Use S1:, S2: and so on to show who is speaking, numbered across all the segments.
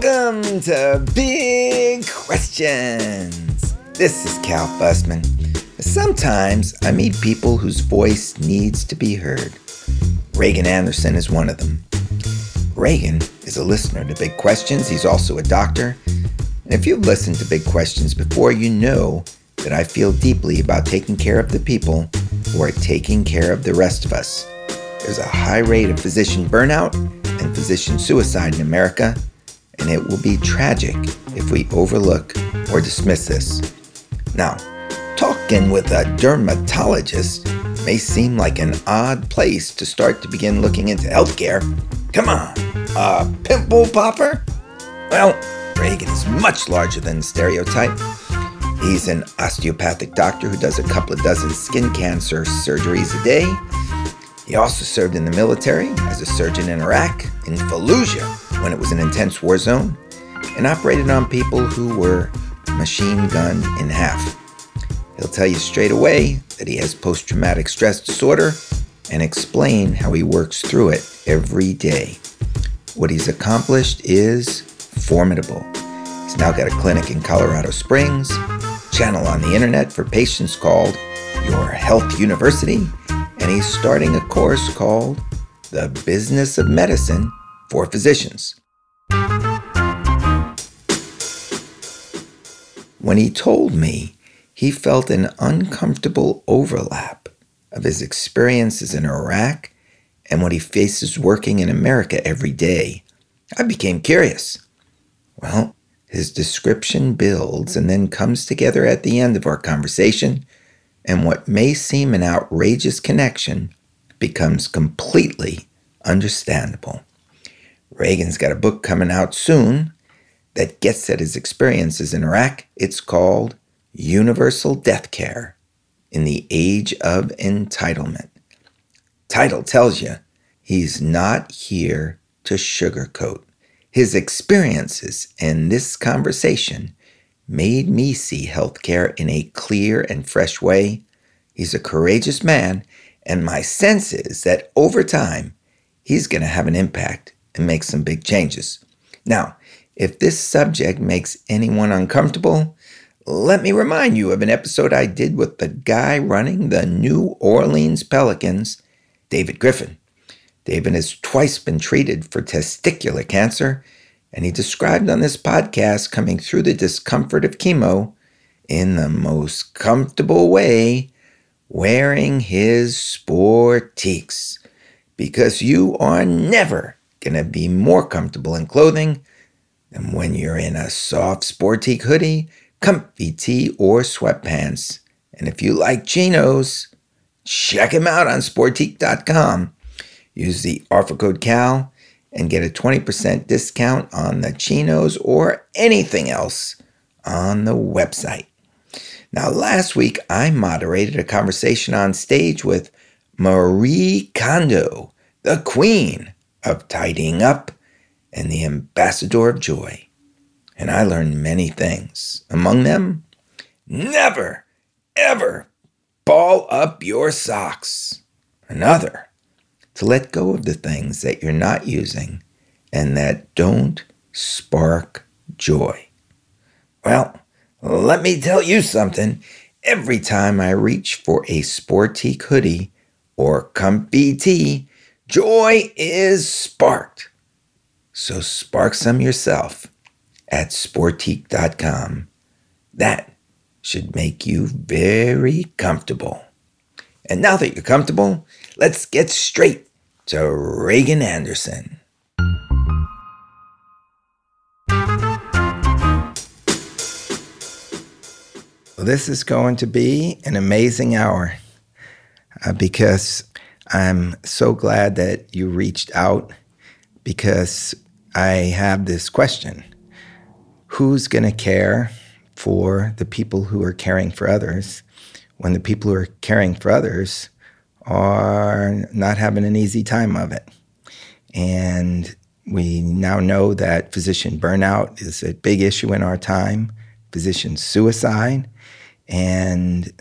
S1: Welcome to Big Questions. This is Cal Fussman. Sometimes I meet people whose voice needs to be heard. Reagan Anderson is one of them. Reagan is a listener to Big Questions. He's also a doctor. And if you've listened to Big Questions before, you know that I feel deeply about taking care of the people who are taking care of the rest of us. There's a high rate of physician burnout and physician suicide in America, and it will be tragic if we overlook or dismiss this. Now, talking with a dermatologist may seem like an odd place to start to begin looking into healthcare. Come on, a pimple popper? Well, Reagan is much larger than stereotype. He's an osteopathic doctor who does a couple of dozen skin cancer surgeries a day. He also served in the military as a surgeon in Iraq, in Fallujah, when it was an intense war zone, and operated on people who were machine gunned in half. He'll tell you straight away that he has post traumatic stress disorder and explain how he works through it every day. What he's accomplished is formidable. He's now got a clinic in Colorado Springs, channel on the internet for patients called Your Health University, and he's starting a course called The Business of Medicine for Physicians. When he told me he felt an uncomfortable overlap of his experiences in Iraq and what he faces working in America every day, I became curious. Well, his description builds and then comes together at the end of our conversation, and what may seem an outrageous connection becomes completely understandable. Reagan's got a book coming out soon that gets at his experiences in Iraq. It's called Universal Death Care in the Age of Entitlement. Title tells you he's not here to sugarcoat. His experiences in this conversation made me see healthcare in a clear and fresh way. He's a courageous man, and my sense is that over time, he's going to have an impact and make some big changes. Now, if this subject makes anyone uncomfortable, let me remind you of an episode I did with the guy running the New Orleans Pelicans, David Griffin. David has twice been treated for testicular cancer, and he described on this podcast coming through the discomfort of chemo in the most comfortable way, wearing his Sportiqes. Because you are never going to be more comfortable in clothing than when you're in a soft Sportiqe hoodie comfy tee, or sweatpants. And if you like chinos, check them out on sportiqe.com. Use the offer code CAL and get a 20% discount on the chinos or anything else on the website. Now, last week I moderated a conversation on stage with Marie Kondo, the queen of tidying up and the ambassador of joy and I learned many things. Among them, never, ever ball up your socks. Another, to let go of the things that you're not using and that don't spark joy. Well, let me tell you something. Every time I reach for a sporty hoodie or comfy tee, joy is sparked. So spark some yourself at sportiqe.com. That should make you very comfortable. And now that you're comfortable, let's get straight to Reagan Anderson. This is going to be an amazing hour uh, because I'm so glad that you reached out because I have this question who's going to care for the people who are caring for others when the people who are caring for others are not having an easy time of it? And we now know that physician burnout is a big issue in our time, physician suicide. And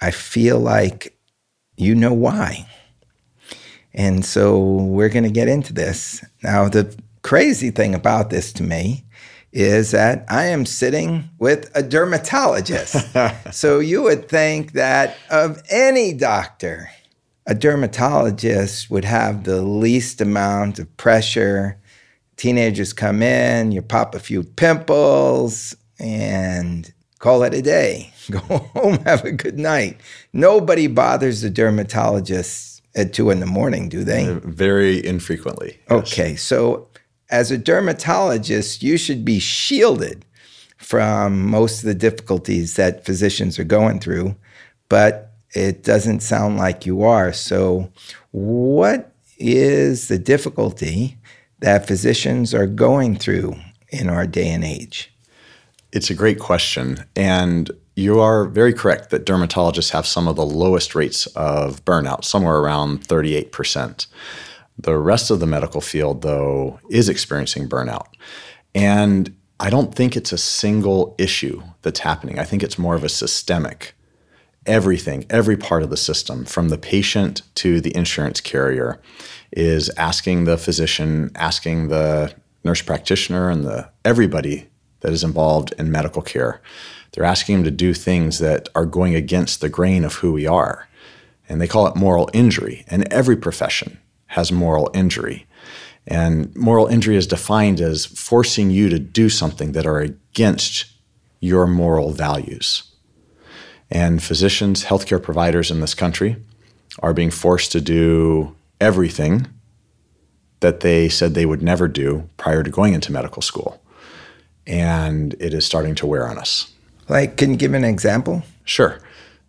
S1: I feel like you know why. And so we're going to get into this. Now, the crazy thing about this to me is that I am sitting with a dermatologist. so you would think that of any doctor, a dermatologist would have the least amount of pressure. Teenagers come in, you pop a few pimples, and call it a day. Go home, have a good night. Nobody bothers the dermatologist at two in the morning, do they? Uh,
S2: very infrequently.
S1: Yes. Okay, so as a dermatologist, you should be shielded from most of the difficulties that physicians are going through, but it doesn't sound like you are. So, what is the difficulty that physicians are going through in our day and age?
S2: It's a great question. And you are very correct that dermatologists have some of the lowest rates of burnout, somewhere around 38%. The rest of the medical field, though, is experiencing burnout. And I don't think it's a single issue that's happening. I think it's more of a systemic. Everything, every part of the system, from the patient to the insurance carrier, is asking the physician, asking the nurse practitioner, and the everybody that is involved in medical care. They're asking them to do things that are going against the grain of who we are. And they call it moral injury. And every profession has moral injury. And moral injury is defined as forcing you to do something that are against your moral values. And physicians, healthcare providers in this country are being forced to do everything that they said they would never do prior to going into medical school. And it is starting to wear on us.
S1: Like, can you give an example?
S2: Sure.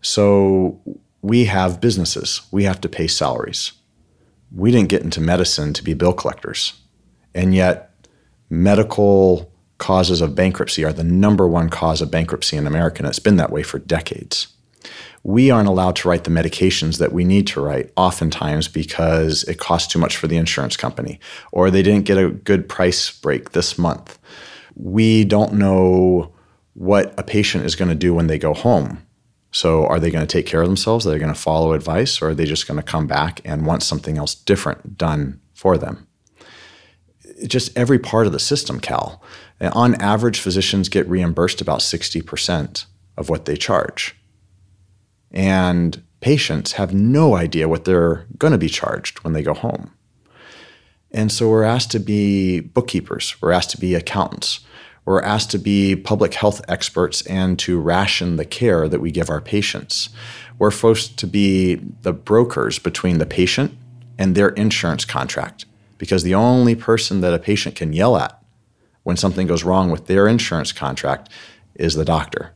S2: So, we have businesses, we have to pay salaries we didn't get into medicine to be bill collectors. And yet, medical causes of bankruptcy are the number one cause of bankruptcy in America, and it's been that way for decades. We aren't allowed to write the medications that we need to write, oftentimes because it costs too much for the insurance company, or they didn't get a good price break this month. We don't know what a patient is going to do when they go home so, are they going to take care of themselves? Are they going to follow advice? Or are they just going to come back and want something else different done for them? Just every part of the system, Cal. On average, physicians get reimbursed about 60% of what they charge. And patients have no idea what they're going to be charged when they go home. And so we're asked to be bookkeepers, we're asked to be accountants, we're asked to be public health experts and to ration the care that we give our patients. We're forced to be the brokers between the patient and their insurance contract because the only person that a patient can yell at when something goes wrong with their insurance contract is the doctor.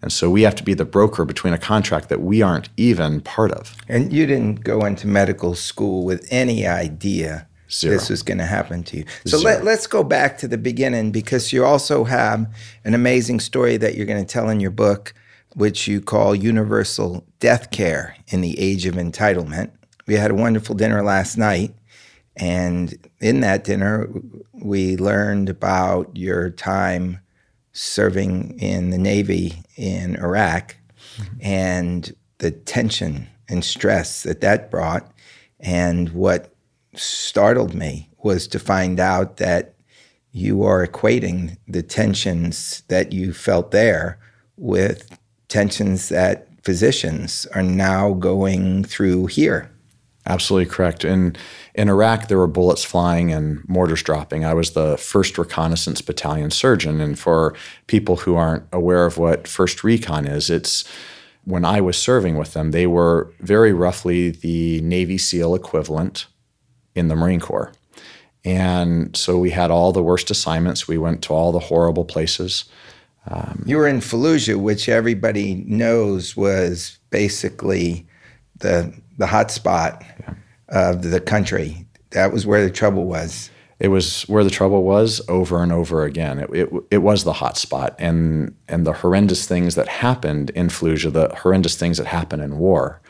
S2: And so we have to be the broker between a contract that we aren't even part of.
S1: And you didn't go into medical school with any idea Zero. this was going to happen to you. So let, let's go back to the beginning because you also have an amazing story that you're going to tell in your book, which you call Universal Death Care in the Age of Entitlement. We had a wonderful dinner last night. And in that dinner, we learned about your time serving in the Navy in Iraq mm-hmm. and the tension and stress that that brought, and what startled me was to find out that you are equating the tensions that you felt there with tensions that physicians are now going through here.
S2: Absolutely correct. In in Iraq, there were bullets flying and mortars dropping. I was the first reconnaissance battalion surgeon, and for people who aren't aware of what first recon is, it's when I was serving with them, they were very roughly the Navy SEAL equivalent in the Marine Corps. And so we had all the worst assignments. We went to all the horrible places.
S1: Um, you were in Fallujah, which everybody knows was basically the the hot spot yeah. of the country. That was where the trouble was.
S2: It was where the trouble was over and over again. It, it, it was the hot spot, and and the horrendous things that happened in Fallujah, the horrendous things that happen in war,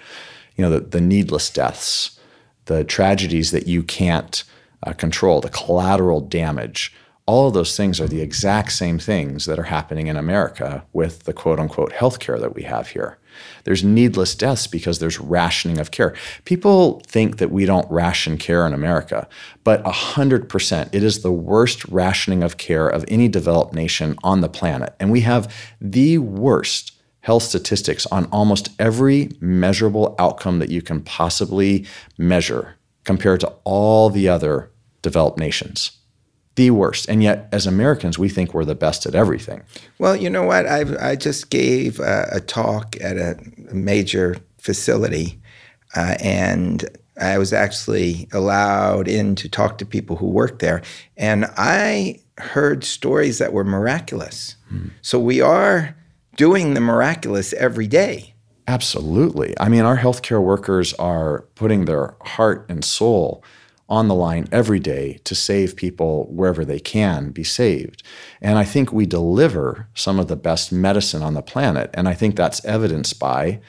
S2: you know, the, the needless deaths, the tragedies that you can't uh, control, the collateral damage, all of those things are the exact same things that are happening in America with the quote unquote healthcare that we have here. There's needless deaths because there's rationing of care. People think that we don't ration care in America, but 100%, it is the worst rationing of care of any developed nation on the planet. And we have the worst health statistics on almost every measurable outcome that you can possibly measure compared to all the other developed nations the worst. And yet, as Americans, we think we're the best at everything.
S1: Well, you know what? I I just gave a, a talk at a major facility, uh, and I was actually allowed in to talk to people who work there, and I heard stories that were miraculous. Hmm. So we are doing the miraculous every day.
S2: Absolutely. I mean, our healthcare workers are putting their heart and soul on the line every day to save people wherever they can be saved. And I think we deliver some of the best medicine on the planet. And I think that's evidenced by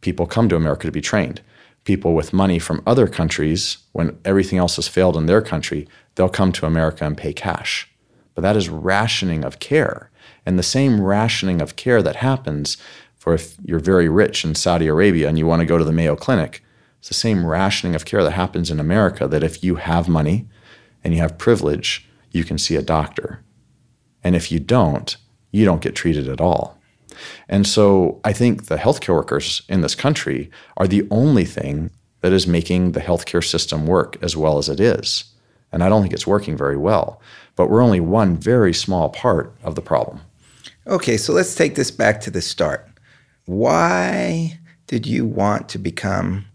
S2: people come to America to be trained. People with money from other countries, when everything else has failed in their country, they'll come to America and pay cash. But that is rationing of care. And the same rationing of care that happens for if you're very rich in Saudi Arabia and you want to go to the Mayo Clinic, it's the same rationing of care that happens in America that if you have money and you have privilege, you can see a doctor. And if you don't, you don't get treated at all. And so I think the healthcare workers in this country are the only thing that is making the healthcare system work as well as it is. And I don't think it's working very well. But we're only one very small part of the problem.
S1: Okay, so let's take this back to the start. Why did you want to become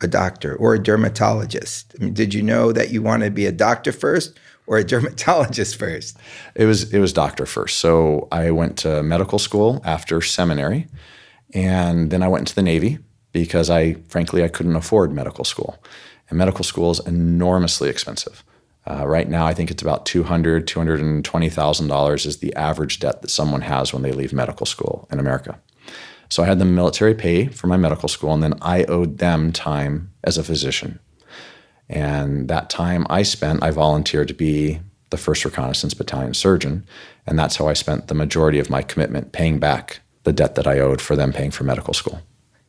S1: a doctor or a dermatologist? I mean, did you know that you wanted to be a doctor first or a dermatologist first?
S2: It was it was doctor first. So I went to medical school after seminary, and then I went into the Navy because I frankly I couldn't afford medical school, and medical school is enormously expensive. Uh, right now, I think it's about $200,000, $220,000 is the average debt that someone has when they leave medical school in America. So I had the military pay for my medical school, and then I owed them time as a physician. And that time I spent, I volunteered to be the 1st Reconnaissance Battalion surgeon. And that's how I spent the majority of my commitment paying back the debt that I owed for them paying for medical school.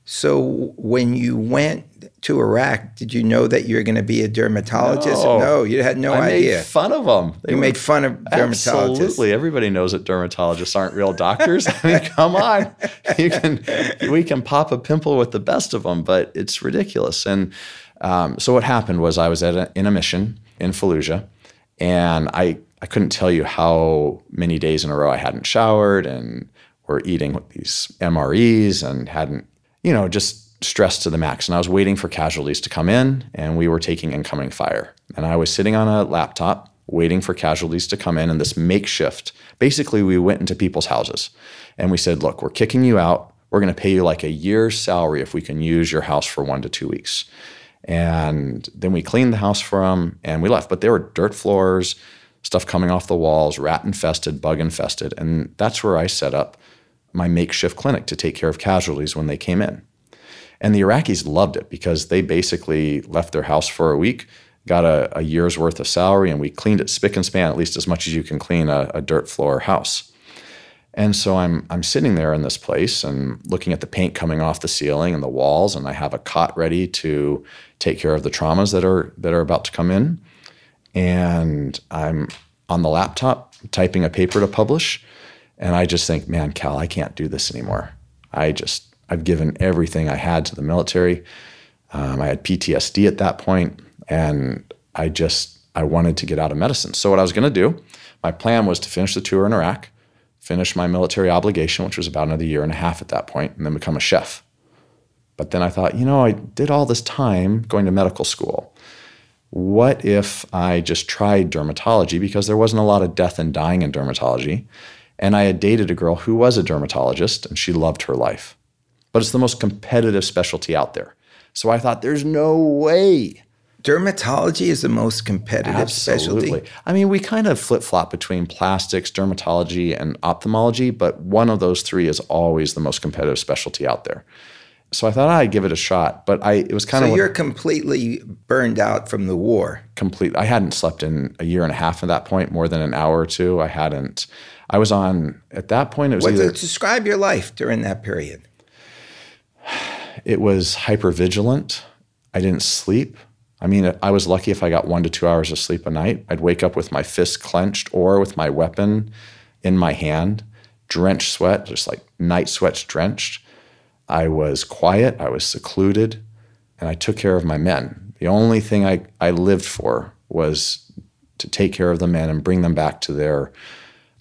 S1: So when you went to Iraq, did you know that you were going to be a dermatologist?
S2: No,
S1: no you had no
S2: I
S1: idea.
S2: Made fun of them.
S1: They you were, made fun of dermatologists.
S2: Absolutely, everybody knows that dermatologists aren't real doctors. I mean, come on, you can we can pop a pimple with the best of them, but it's ridiculous. And um, so what happened was I was at a, in a mission in Fallujah, and I I couldn't tell you how many days in a row I hadn't showered and were eating these MREs and hadn't you know just stressed to the max. And I was waiting for casualties to come in, and we were taking incoming fire. And I was sitting on a laptop waiting for casualties to come in and this makeshift. Basically, we went into people's houses and we said, Look, we're kicking you out. We're going to pay you like a year's salary if we can use your house for one to two weeks. And then we cleaned the house for them and we left. But there were dirt floors, stuff coming off the walls, rat infested, bug infested. And that's where I set up my makeshift clinic to take care of casualties when they came in. And the Iraqis loved it because they basically left their house for a week, got a, a year's worth of salary, and we cleaned it spick and span, at least as much as you can clean a, a dirt floor house. And so I'm I'm sitting there in this place and looking at the paint coming off the ceiling and the walls, and I have a cot ready to take care of the traumas that are that are about to come in. And I'm on the laptop typing a paper to publish, and I just think, man, Cal, I can't do this anymore. I just I've given everything I had to the military. Um, I had PTSD at that point, and I just I wanted to get out of medicine. So what I was going to do, my plan was to finish the tour in Iraq, finish my military obligation, which was about another year and a half at that point, and then become a chef. But then I thought, you know, I did all this time going to medical school. What if I just tried dermatology because there wasn't a lot of death and dying in dermatology? And I had dated a girl who was a dermatologist and she loved her life but it's the most competitive specialty out there. So I thought there's no way.
S1: Dermatology is the most competitive
S2: Absolutely.
S1: specialty.
S2: I mean, we kind of flip flop between plastics, dermatology, and ophthalmology, but one of those three is always the most competitive specialty out there. So I thought I'd give it a shot, but I it was kind
S1: So
S2: of
S1: you're completely burned out from the war.
S2: complete. I hadn't slept in a year and a half at that point, more than an hour or two. I hadn't. I was on at that point. It was
S1: What
S2: either
S1: describe your life during that period?
S2: it was hyper vigilant. I didn't sleep. I mean, I was lucky if I got one to two hours of sleep a night. I'd wake up with my fist clenched or with my weapon in my hand, drenched sweat, just like night sweats drenched. I was quiet, I was secluded, and I took care of my men. The only thing I, I lived for was to take care of the men and bring them back to their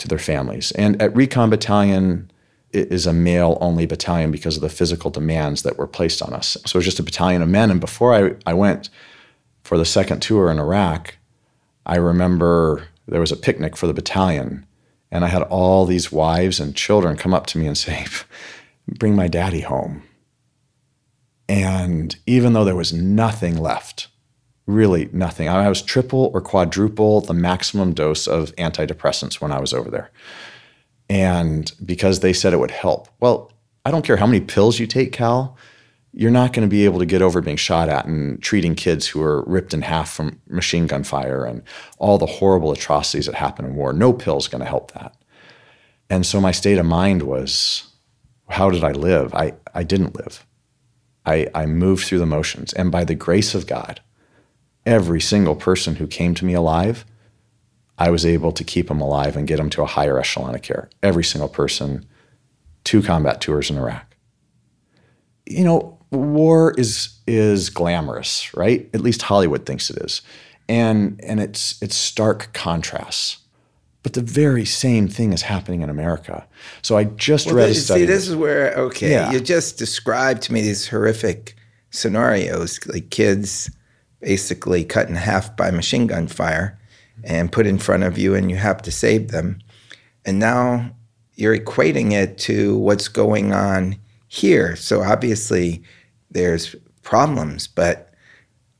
S2: to their families. And at Recon Battalion, it is a male only battalion because of the physical demands that were placed on us. So it was just a battalion of men. And before I, I went for the second tour in Iraq, I remember there was a picnic for the battalion. And I had all these wives and children come up to me and say, Bring my daddy home. And even though there was nothing left, really nothing, I was triple or quadruple the maximum dose of antidepressants when I was over there and because they said it would help. Well, I don't care how many pills you take, Cal, you're not going to be able to get over being shot at and treating kids who are ripped in half from machine gun fire and all the horrible atrocities that happen in war. No pill's going to help that. And so my state of mind was, how did I live? I, I didn't live. I, I moved through the motions. And by the grace of God, every single person who came to me alive I was able to keep them alive and get them to a higher echelon of care. Every single person, two combat tours in Iraq. You know, war is is glamorous, right? At least Hollywood thinks it is, and and it's it's stark contrasts. But the very same thing is happening in America. So I just
S1: Well,
S2: read a study.
S1: see, this is where okay,
S2: Yeah.
S1: you just described to me these horrific scenarios, like kids basically cut in half by machine gun fire and put in front of you, and you have to save them. And now you're equating it to what's going on here. So obviously, there's problems, but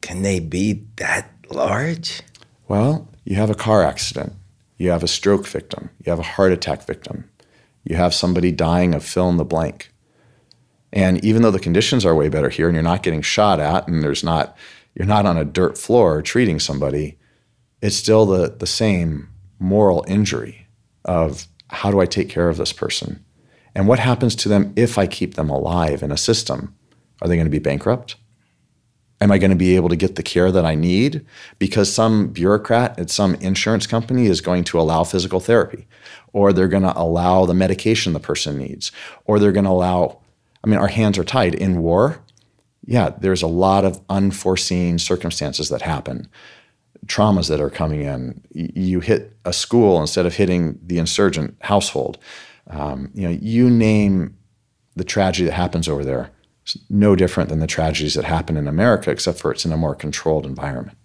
S1: can they be that large?
S2: Well, you have a car accident, you have a stroke victim, you have a heart attack victim, you have somebody dying of fill in the blank. And even though the conditions are way better here and you're not getting shot at and there's not you're not on a dirt floor treating somebody, it's still the, the same moral injury of how do I take care of this person? And what happens to them if I keep them alive in a system? Are they going to be bankrupt? Am I going to be able to get the care that I need? Because some bureaucrat at some insurance company is going to allow physical therapy, or they're going to allow the medication the person needs, or they're going to allow, I mean, our hands are tied. In war, yeah, there's a lot of unforeseen circumstances that happen, traumas that are coming in. You hit a school instead of hitting the insurgent household. Um, you know, you name the tragedy that happens over there. It's no different than the tragedies that happen in America, except for it's in a more controlled environment.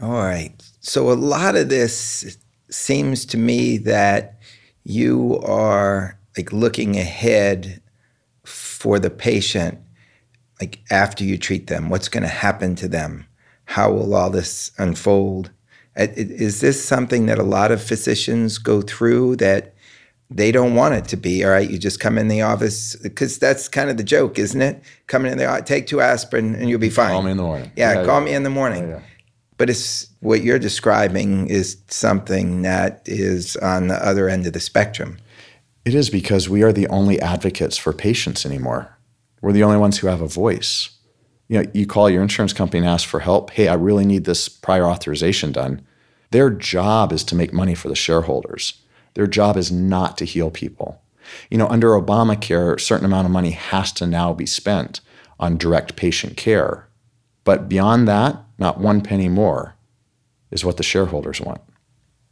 S1: All right. So a lot of this seems to me that you are like looking ahead for the patient, like after you treat them, what's going to happen to them? How will all this unfold? I- i- Is this something that a lot of physicians go through that they don't want it to be? All right, you just come in the office because that's kind of the joke, isn't it? Come in the take two aspirin and you'll be fine.
S2: Call me in the morning.
S1: Yeah,
S2: Yeah,
S1: call
S2: yeah.
S1: me in the morning.
S2: yeah.
S1: But it's what you're describing is something that is on the other end of the spectrum.
S2: It is because we are the only advocates for patients anymore. We're the only ones who have a voice. You know, you call your insurance company and ask for help. Hey, I really need this prior authorization done. Their job is to make money for the shareholders. Their job is not to heal people. You know, under Obamacare, a certain amount of money has to now be spent on direct patient care. But beyond that, not one penny more is what the shareholders want.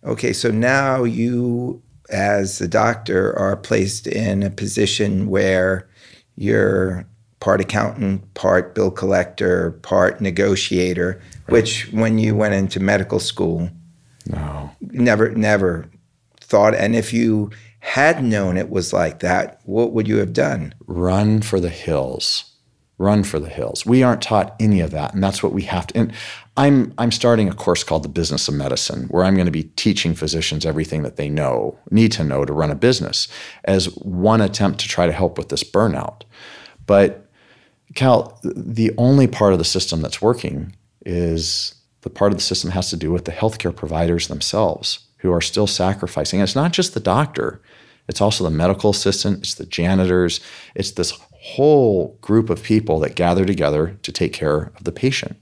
S1: Okay, so now you, as a doctor, are placed in a position where you're part accountant, part bill collector, part negotiator, which when you went into medical school,
S2: No.
S1: never, never thought. And if you had known it was like that, what would you have done?
S2: run for the hills run for the hills we aren't taught any of that and that's what we have to and i'm i'm starting a course called the business of medicine where i'm going to be teaching physicians everything that they know need to know to run a business as one attempt to try to help with this burnout but Cal, the only part of the system that's working is the part of the system has to do with the healthcare providers themselves who are still sacrificing. And it's not just the doctor, it's also the medical assistant, it's the janitors, it's this whole group of people that gather together to take care of the patient.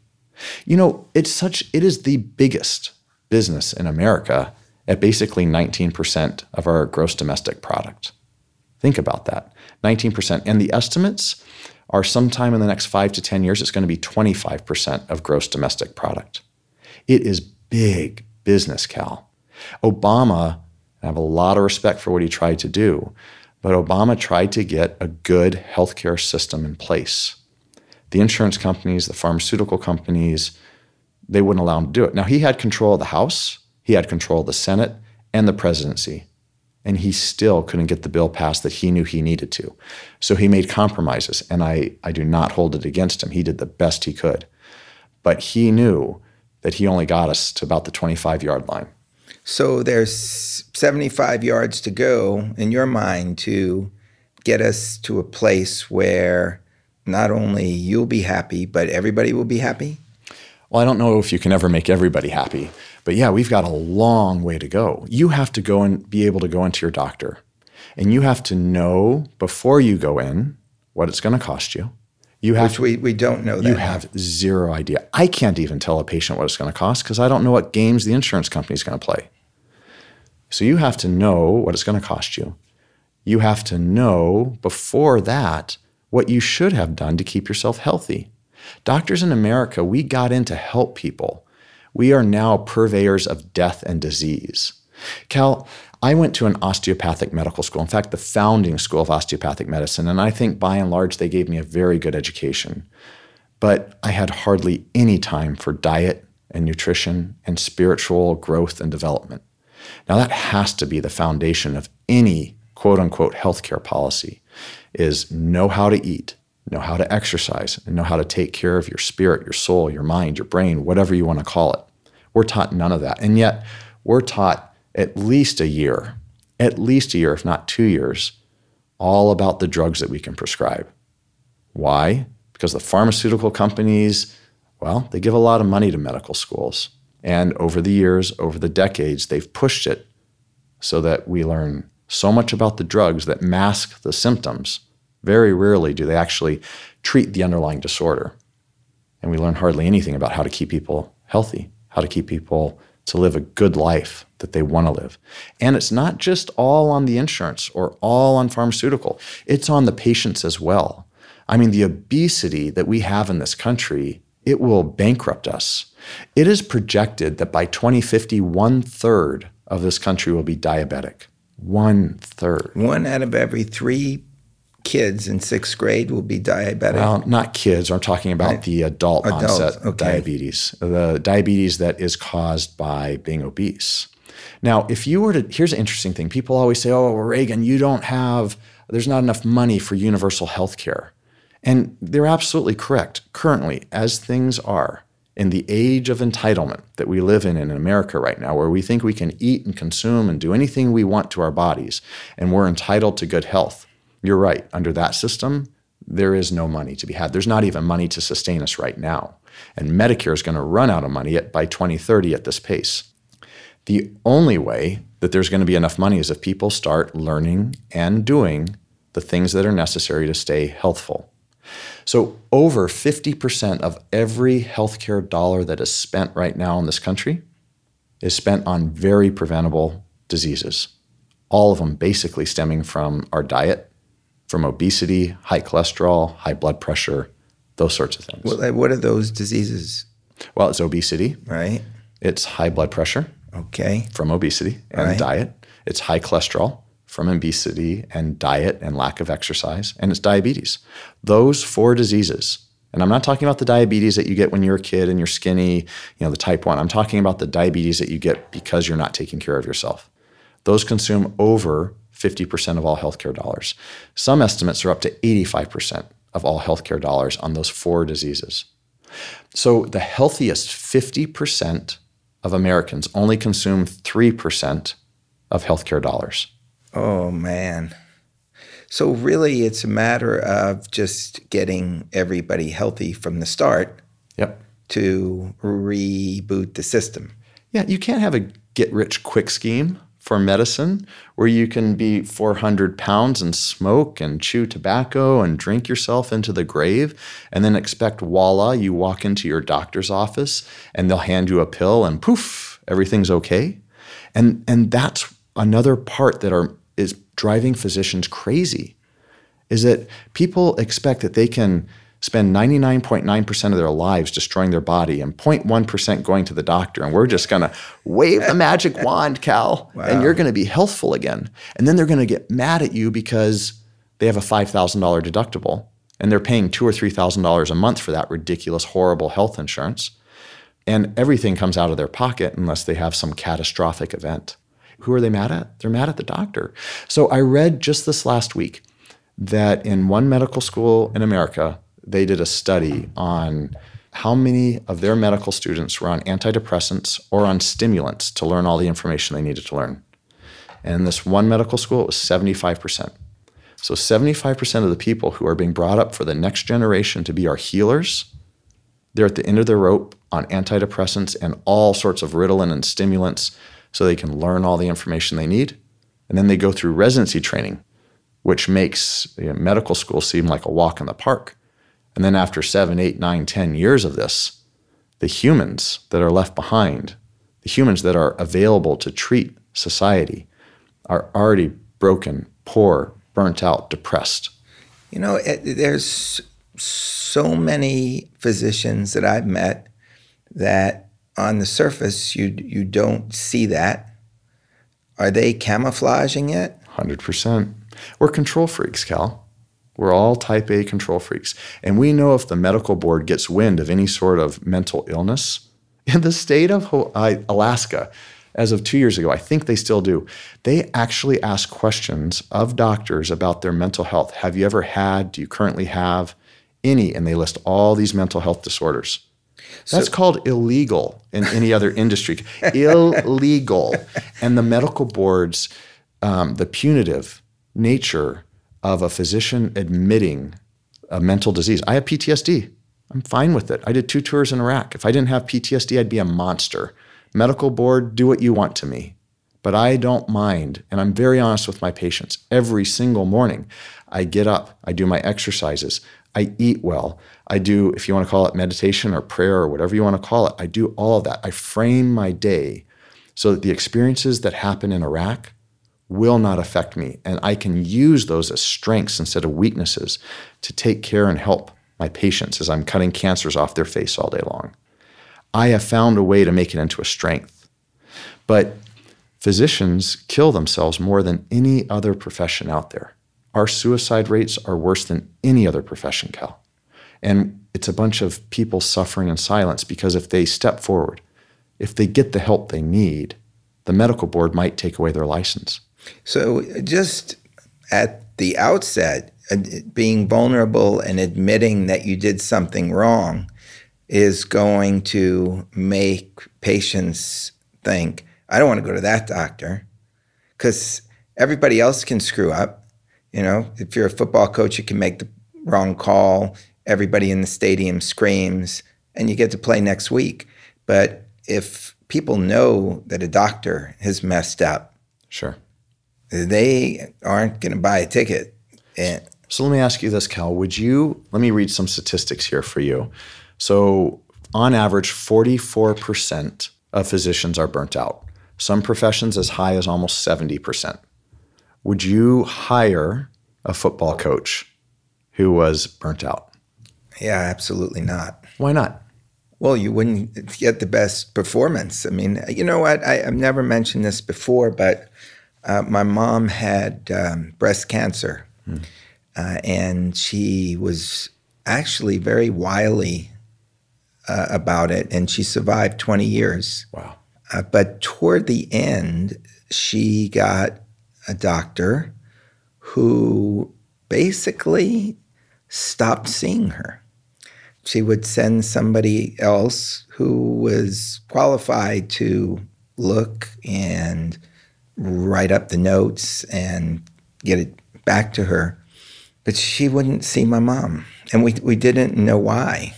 S2: You know, it's such it is the biggest business in America at basically 19% of our gross domestic product. Think about that. 19%. And the estimates are sometime in the next 5 to 10 years it's going to be 25% of gross domestic product. It is big business, Cal. Obama, I have a lot of respect for what he tried to do, but Obama tried to get a good healthcare system in place. The insurance companies, the pharmaceutical companies, they wouldn't allow him to do it. Now, he had control of the House, he had control of the Senate and the presidency, and he still couldn't get the bill passed that he knew he needed to. So he made compromises, and I, I do not hold it against him. He did the best he could. But he knew that he only got us to about the 25 yard line.
S1: So there's 75 yards to go in your mind to get us to a place where not only you'll be happy, but everybody will be happy?
S2: Well, I don't know if you can ever make everybody happy, but yeah, we've got a long way to go. You have to go and be able to go into your doctor, and you have to know before you go in what it's going to cost you.
S1: You have Which we, we don't know that.
S2: You have zero idea. I can't even tell a patient what it's going to cost because I don't know what games the insurance company is going to play. So you have to know what it's going to cost you. You have to know before that what you should have done to keep yourself healthy. Doctors in America, we got in to help people. We are now purveyors of death and disease. Cal, I went to an osteopathic medical school, in fact, the founding school of osteopathic medicine, and I think by and large they gave me a very good education. But I had hardly any time for diet and nutrition and spiritual growth and development. Now, that has to be the foundation of any quote unquote healthcare policy is know how to eat, know how to exercise, and know how to take care of your spirit, your soul, your mind, your brain, whatever you want to call it. We're taught none of that. And yet, we're taught at least a year, at least a year, if not two years, all about the drugs that we can prescribe. Why? Because the pharmaceutical companies, well, they give a lot of money to medical schools. And over the years, over the decades, they've pushed it so that we learn so much about the drugs that mask the symptoms. Very rarely do they actually treat the underlying disorder. And we learn hardly anything about how to keep people healthy, how to keep people to live a good life that they want to live. And it's not just all on the insurance or all on pharmaceutical, it's on the patients as well. I mean, the obesity that we have in this country, it will bankrupt us. It is projected that by 2050, one third of this country will be diabetic. One third.
S1: One out of every three kids in sixth grade will be diabetic.
S2: Well, not kids. I'm talking about right. the adult Adults, onset okay. diabetes, the diabetes that is caused by being obese. Now, if you were to, here's an interesting thing. People always say, oh, Reagan, you don't have, there's not enough money for universal health care. And they're absolutely correct. Currently, as things are, in the age of entitlement that we live in in America right now, where we think we can eat and consume and do anything we want to our bodies, and we're entitled to good health, you're right. Under that system, there is no money to be had. There's not even money to sustain us right now. And Medicare is going to run out of money at, by 2030 at this pace. The only way that there's going to be enough money is if people start learning and doing the things that are necessary to stay healthful. So, over 50% of every healthcare dollar that is spent right now in this country is spent on very preventable diseases. All of them basically stemming from our diet, from obesity, high cholesterol, high blood pressure, those sorts of things.
S1: Well, what are those diseases?
S2: Well, it's obesity.
S1: Right.
S2: It's high blood pressure.
S1: Okay.
S2: From obesity and right. diet. It's high cholesterol from obesity and diet and lack of exercise, and it's diabetes. Those four diseases, and I'm not talking about the diabetes that you get when you're a kid and you're skinny, you know, the type 1. I'm talking about the diabetes that you get because you're not taking care of yourself. Those consume over 50% of all healthcare dollars. Some estimates are up to 85% of all healthcare dollars on those four diseases. So the healthiest 50% of Americans only consume 3% of healthcare dollars.
S1: Oh man. So, really, it's a matter of just getting everybody healthy from the start
S2: Yep.
S1: to reboot the system.
S2: Yeah, you can't have a get rich quick scheme for medicine where you can be 400 pounds and smoke and chew tobacco and drink yourself into the grave and then expect voila, you walk into your doctor's office and they'll hand you a pill and poof, everything's okay. And, and that's another part that are, is driving physicians crazy is that people expect that they can spend 99.9% of their lives destroying their body and 0.1% going to the doctor. And we're just going to wave the magic wand, Cal, wow. and you're going to be healthful again. And then they're going to get mad at you because they have a $5,000 deductible and they're paying two or $3,000 a month for that ridiculous, horrible health insurance. And everything comes out of their pocket unless they have some catastrophic event. Who are they mad at? They're mad at the doctor. So I read just this last week that in one medical school in America, they did a study on how many of their medical students were on antidepressants or on stimulants to learn all the information they needed to learn. And in this one medical school, it was 75%. So 75% of the people who are being brought up for the next generation to be our healers, they're at the end of their rope on antidepressants and all sorts of Ritalin and stimulants so they can learn all the information they need. And then they go through residency training, which makes you know, medical school seem like a walk in the park. And then after seven, eight, nine, ten years of this, the humans that are left behind, the humans that are available to treat society, are already broken, poor, burnt out, depressed.
S1: You know, it, there's so many physicians that I've met that on the surface you you don't see that. Are they camouflaging it?
S2: Hundred percent. We're control freaks, Cal. We're all type A control freaks. And we know if the medical board gets wind of any sort of mental illness in the state of uh, Alaska, as of two years ago, I think they still do, they actually ask questions of doctors about their mental health. Have you ever had, do you currently have any? And they list all these mental health disorders. That's so, called illegal in any other industry. illegal. And the medical boards, um, the punitive nature of a physician admitting a mental disease. I have PTSD. I'm fine with it. I did two tours in Iraq. If I didn't have PTSD, I'd be a monster. Medical board, do what you want to me. But I don't mind. And I'm very honest with my patients. Every single morning, I get up, I do my exercises, I eat well. I do, if you want to call it meditation or prayer or whatever you want to call it, I do all of that. I frame my day so that the experiences that happen in Iraq will not affect me. And I can use those as strengths instead of weaknesses to take care and help my patients as I'm cutting cancers off their face all day long. I have found a way to make it into a strength. But physicians kill themselves more than any other profession out there. Our suicide rates are worse than any other profession, Cal. And it's a bunch of people suffering in silence because if they step forward, if they get the help they need, the medical board might take away their license.
S1: So, just at the outset, uh, being vulnerable and admitting that you did something wrong is going to make patients think, I don't want to go to that doctor because everybody else can screw up. You know, if you're a football coach, you can make the wrong call. Everybody in the stadium screams, and you get to play next week. But if people know that a doctor has messed up,
S2: sure,
S1: they aren't going to buy a ticket. And
S2: so let me ask you this, Cal. Would you let me read some statistics here for you? So on average, 44% of physicians are burnt out. Some professions as high as almost 70%. Would you hire a football coach who was burnt out?
S1: Yeah, absolutely not.
S2: Why not?
S1: Well, you wouldn't get the best performance. I mean, you know what? I, have never mentioned this before, but uh, my mom had um, breast cancer, hmm. uh, and she was actually very wily uh, about it, and she survived 20 years.
S2: Wow.
S1: Uh, but toward the end, she got a doctor who basically stopped seeing her. She would send somebody else who was qualified to look and write up the notes and get it back to her, but she wouldn't see my mom. And we, we didn't know why.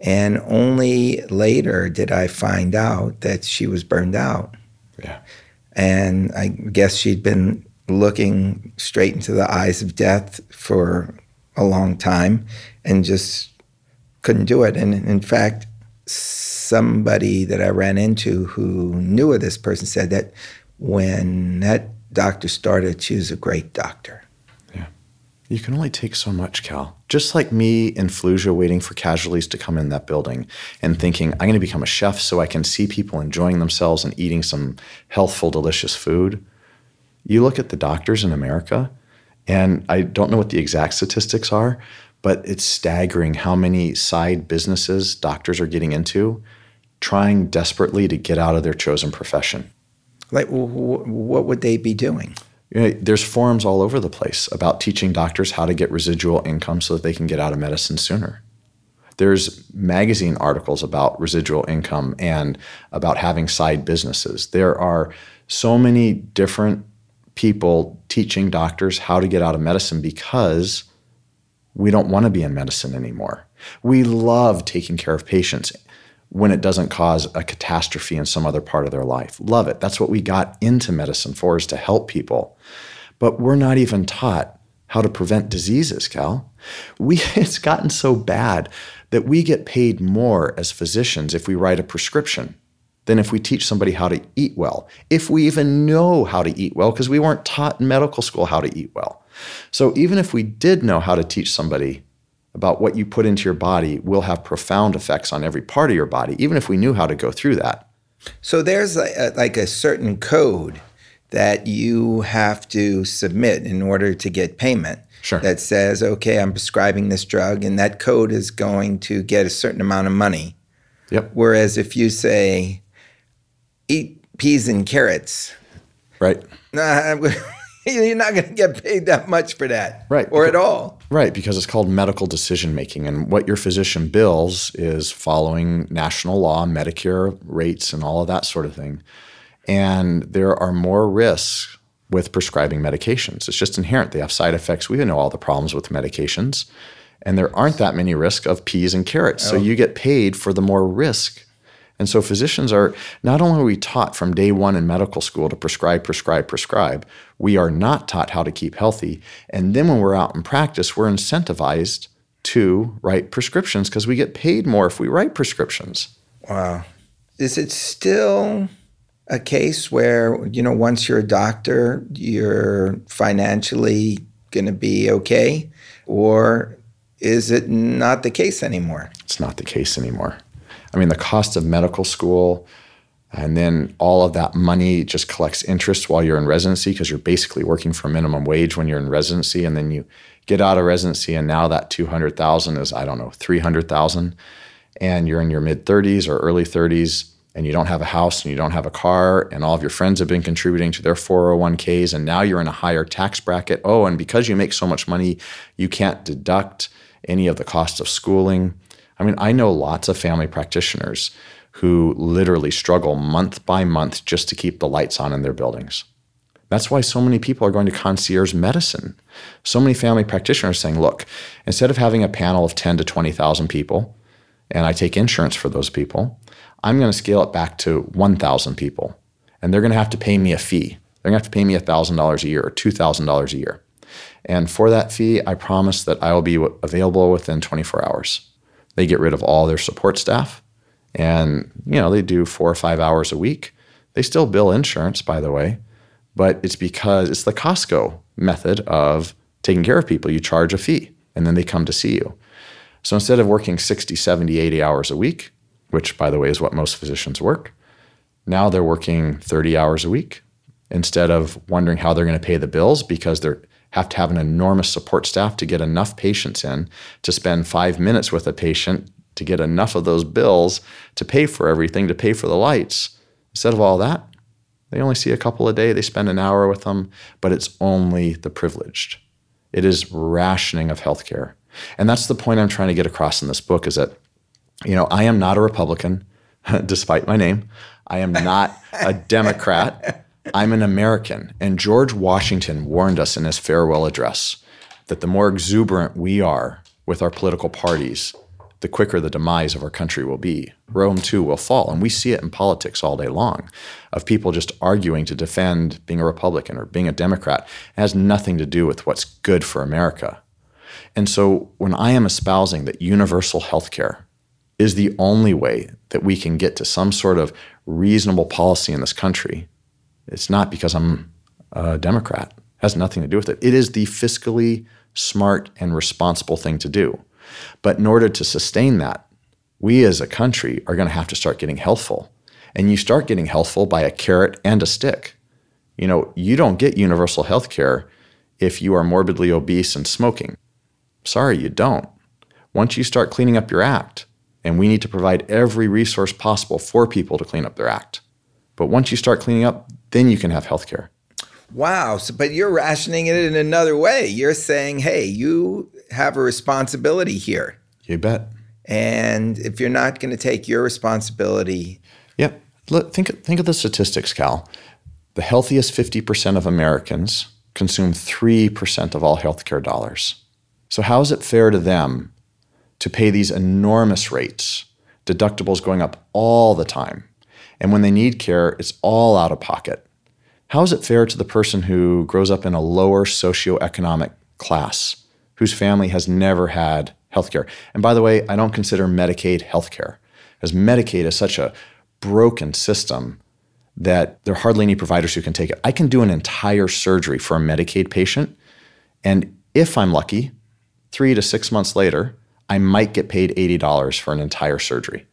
S1: And only later did I find out that she was burned out.
S2: Yeah.
S1: And I guess she'd been looking straight into the eyes of death for a long time and just couldn't do it. And in fact, somebody that I ran into who knew of this person said that when that doctor started, she was a great doctor.
S2: Yeah. You can only take so much, Cal. Just like me in Fallujah waiting for casualties to come in that building and thinking, I'm going to become a chef so I can see people enjoying themselves and eating some healthful, delicious food. You look at the doctors in America, and I don't know what the exact statistics are, but it's staggering how many side businesses doctors are getting into trying desperately to get out of their chosen profession.
S1: Like, what would they be doing?
S2: You know, there's forums all over the place about teaching doctors how to get residual income so that they can get out of medicine sooner. There's magazine articles about residual income and about having side businesses. There are so many different people teaching doctors how to get out of medicine because we don't want to be in medicine anymore. We love taking care of patients when it doesn't cause a catastrophe in some other part of their life. Love it. That's what we got into medicine for is to help people. But we're not even taught how to prevent diseases, Cal. We it's gotten so bad that we get paid more as physicians if we write a prescription than if we teach somebody how to eat well. If we even know how to eat well because we weren't taught in medical school how to eat well. So even if we did know how to teach somebody about what you put into your body will have profound effects on every part of your body, even if we knew how to go through that.
S1: So there's a, like a certain code that you have to submit in order to get payment.
S2: Sure.
S1: That says, okay, I'm prescribing this drug, and that code is going to get a certain amount of money.
S2: Yep.
S1: Whereas if you say, eat peas and carrots,
S2: right?
S1: Nah, you're not going to get paid that much for that,
S2: right?
S1: Or
S2: because,
S1: at all,
S2: right? Because it's called medical decision making, and what your physician bills is following national law, Medicare rates, and all of that sort of thing. And there are more risks with prescribing medications. It's just inherent; they have side effects. We know all the problems with medications, and there aren't that many risk of peas and carrots. Oh. So you get paid for the more risk and so physicians are not only are we taught from day one in medical school to prescribe, prescribe, prescribe, we are not taught how to keep healthy. And then when we're out in practice, we're incentivized to write prescriptions because we get paid more if we write prescriptions.
S1: Wow. Is it still a case where, you know, once you're a doctor, you're financially going to be okay? Or is it not the case anymore?
S2: It's not the case anymore. I mean, the cost of medical school, and then all of that money just collects interest while you're in residency because you're basically working for minimum wage when you're in residency, and then you get out of residency, and now that two hundred thousand is I don't know three hundred thousand, and you're in your mid thirties or early thirties. And you don't have a house and you don't have a car, and all of your friends have been contributing to their 401ks, and now you're in a higher tax bracket. Oh, and because you make so much money, you can't deduct any of the cost of schooling. I mean, I know lots of family practitioners who literally struggle month by month just to keep the lights on in their buildings. That's why so many people are going to concierge medicine. So many family practitioners saying, look, instead of having a panel of 10 to 20,000 people, and I take insurance for those people, I'm going to scale it back to 1,000 people. And they're going to have to pay me a fee. They're going to have to pay me $1,000 a year or $2,000 a year. And for that fee, I promise that I will be available within 24 hours. They get rid of all their support staff. And you know they do four or five hours a week. They still bill insurance by the way but it's because it's the costco method of taking care of people. You charge a fee and then they come to see you. So instead of working 60 70 80 hours a week which by the way is what most physicians work now they're working 30 hours a week instead of wondering how they're going to pay the bills because they're have to have an enormous support staff to get enough patients in to spend five minutes with a patient to get enough of those bills to pay for everything, to pay for the lights. Instead of all that, they only see a couple a day. They spend an hour with them, but it's only the privileged. It is rationing of healthcare. And that's the point I'm trying to get across in this book is that, you know, I am not a Republican, despite my name. I am not a Democrat. I'm an American. And George Washington warned us in his farewell address that the more exuberant we are with our political parties, the quicker the demise of our country will be. Rome too will fall. And we see it in politics all day long of people just arguing to defend being a Republican or being a Democrat. It has nothing to do with what's good for America. And so when I am espousing that universal health care is the only way that we can get to some sort of reasonable policy in this country, it's not because I'm a Democrat. It has nothing to do with it. It is the fiscally smart and responsible thing to do. But in order to sustain that, we as a country are going to have to start getting healthful. And you start getting healthful by a carrot and a stick. You know, you don't get universal health care if you are morbidly obese and smoking. Sorry, you don't. Once you start cleaning up your act, and we need to provide every resource possible for people to clean up their act. But once you start cleaning up, then you can have health care.
S1: Wow. So, but you're rationing it in another way. You're saying, hey, you have a responsibility here.
S2: You bet.
S1: And if you're not going to take your responsibility.
S2: Yep. Look, think, think of the statistics, Cal. The healthiest 50% of Americans consume 3% of all healthcare dollars. So, how is it fair to them to pay these enormous rates, deductibles going up all the time? And when they need care, it's all out of pocket. How is it fair to the person who grows up in a lower socioeconomic class, whose family has never had health care? And by the way, I don't consider Medicaid health care, as Medicaid is such a broken system that there are hardly any providers who can take it. I can do an entire surgery for a Medicaid patient, and if I'm lucky, three to six months later, I might get paid $80 for an entire surgery.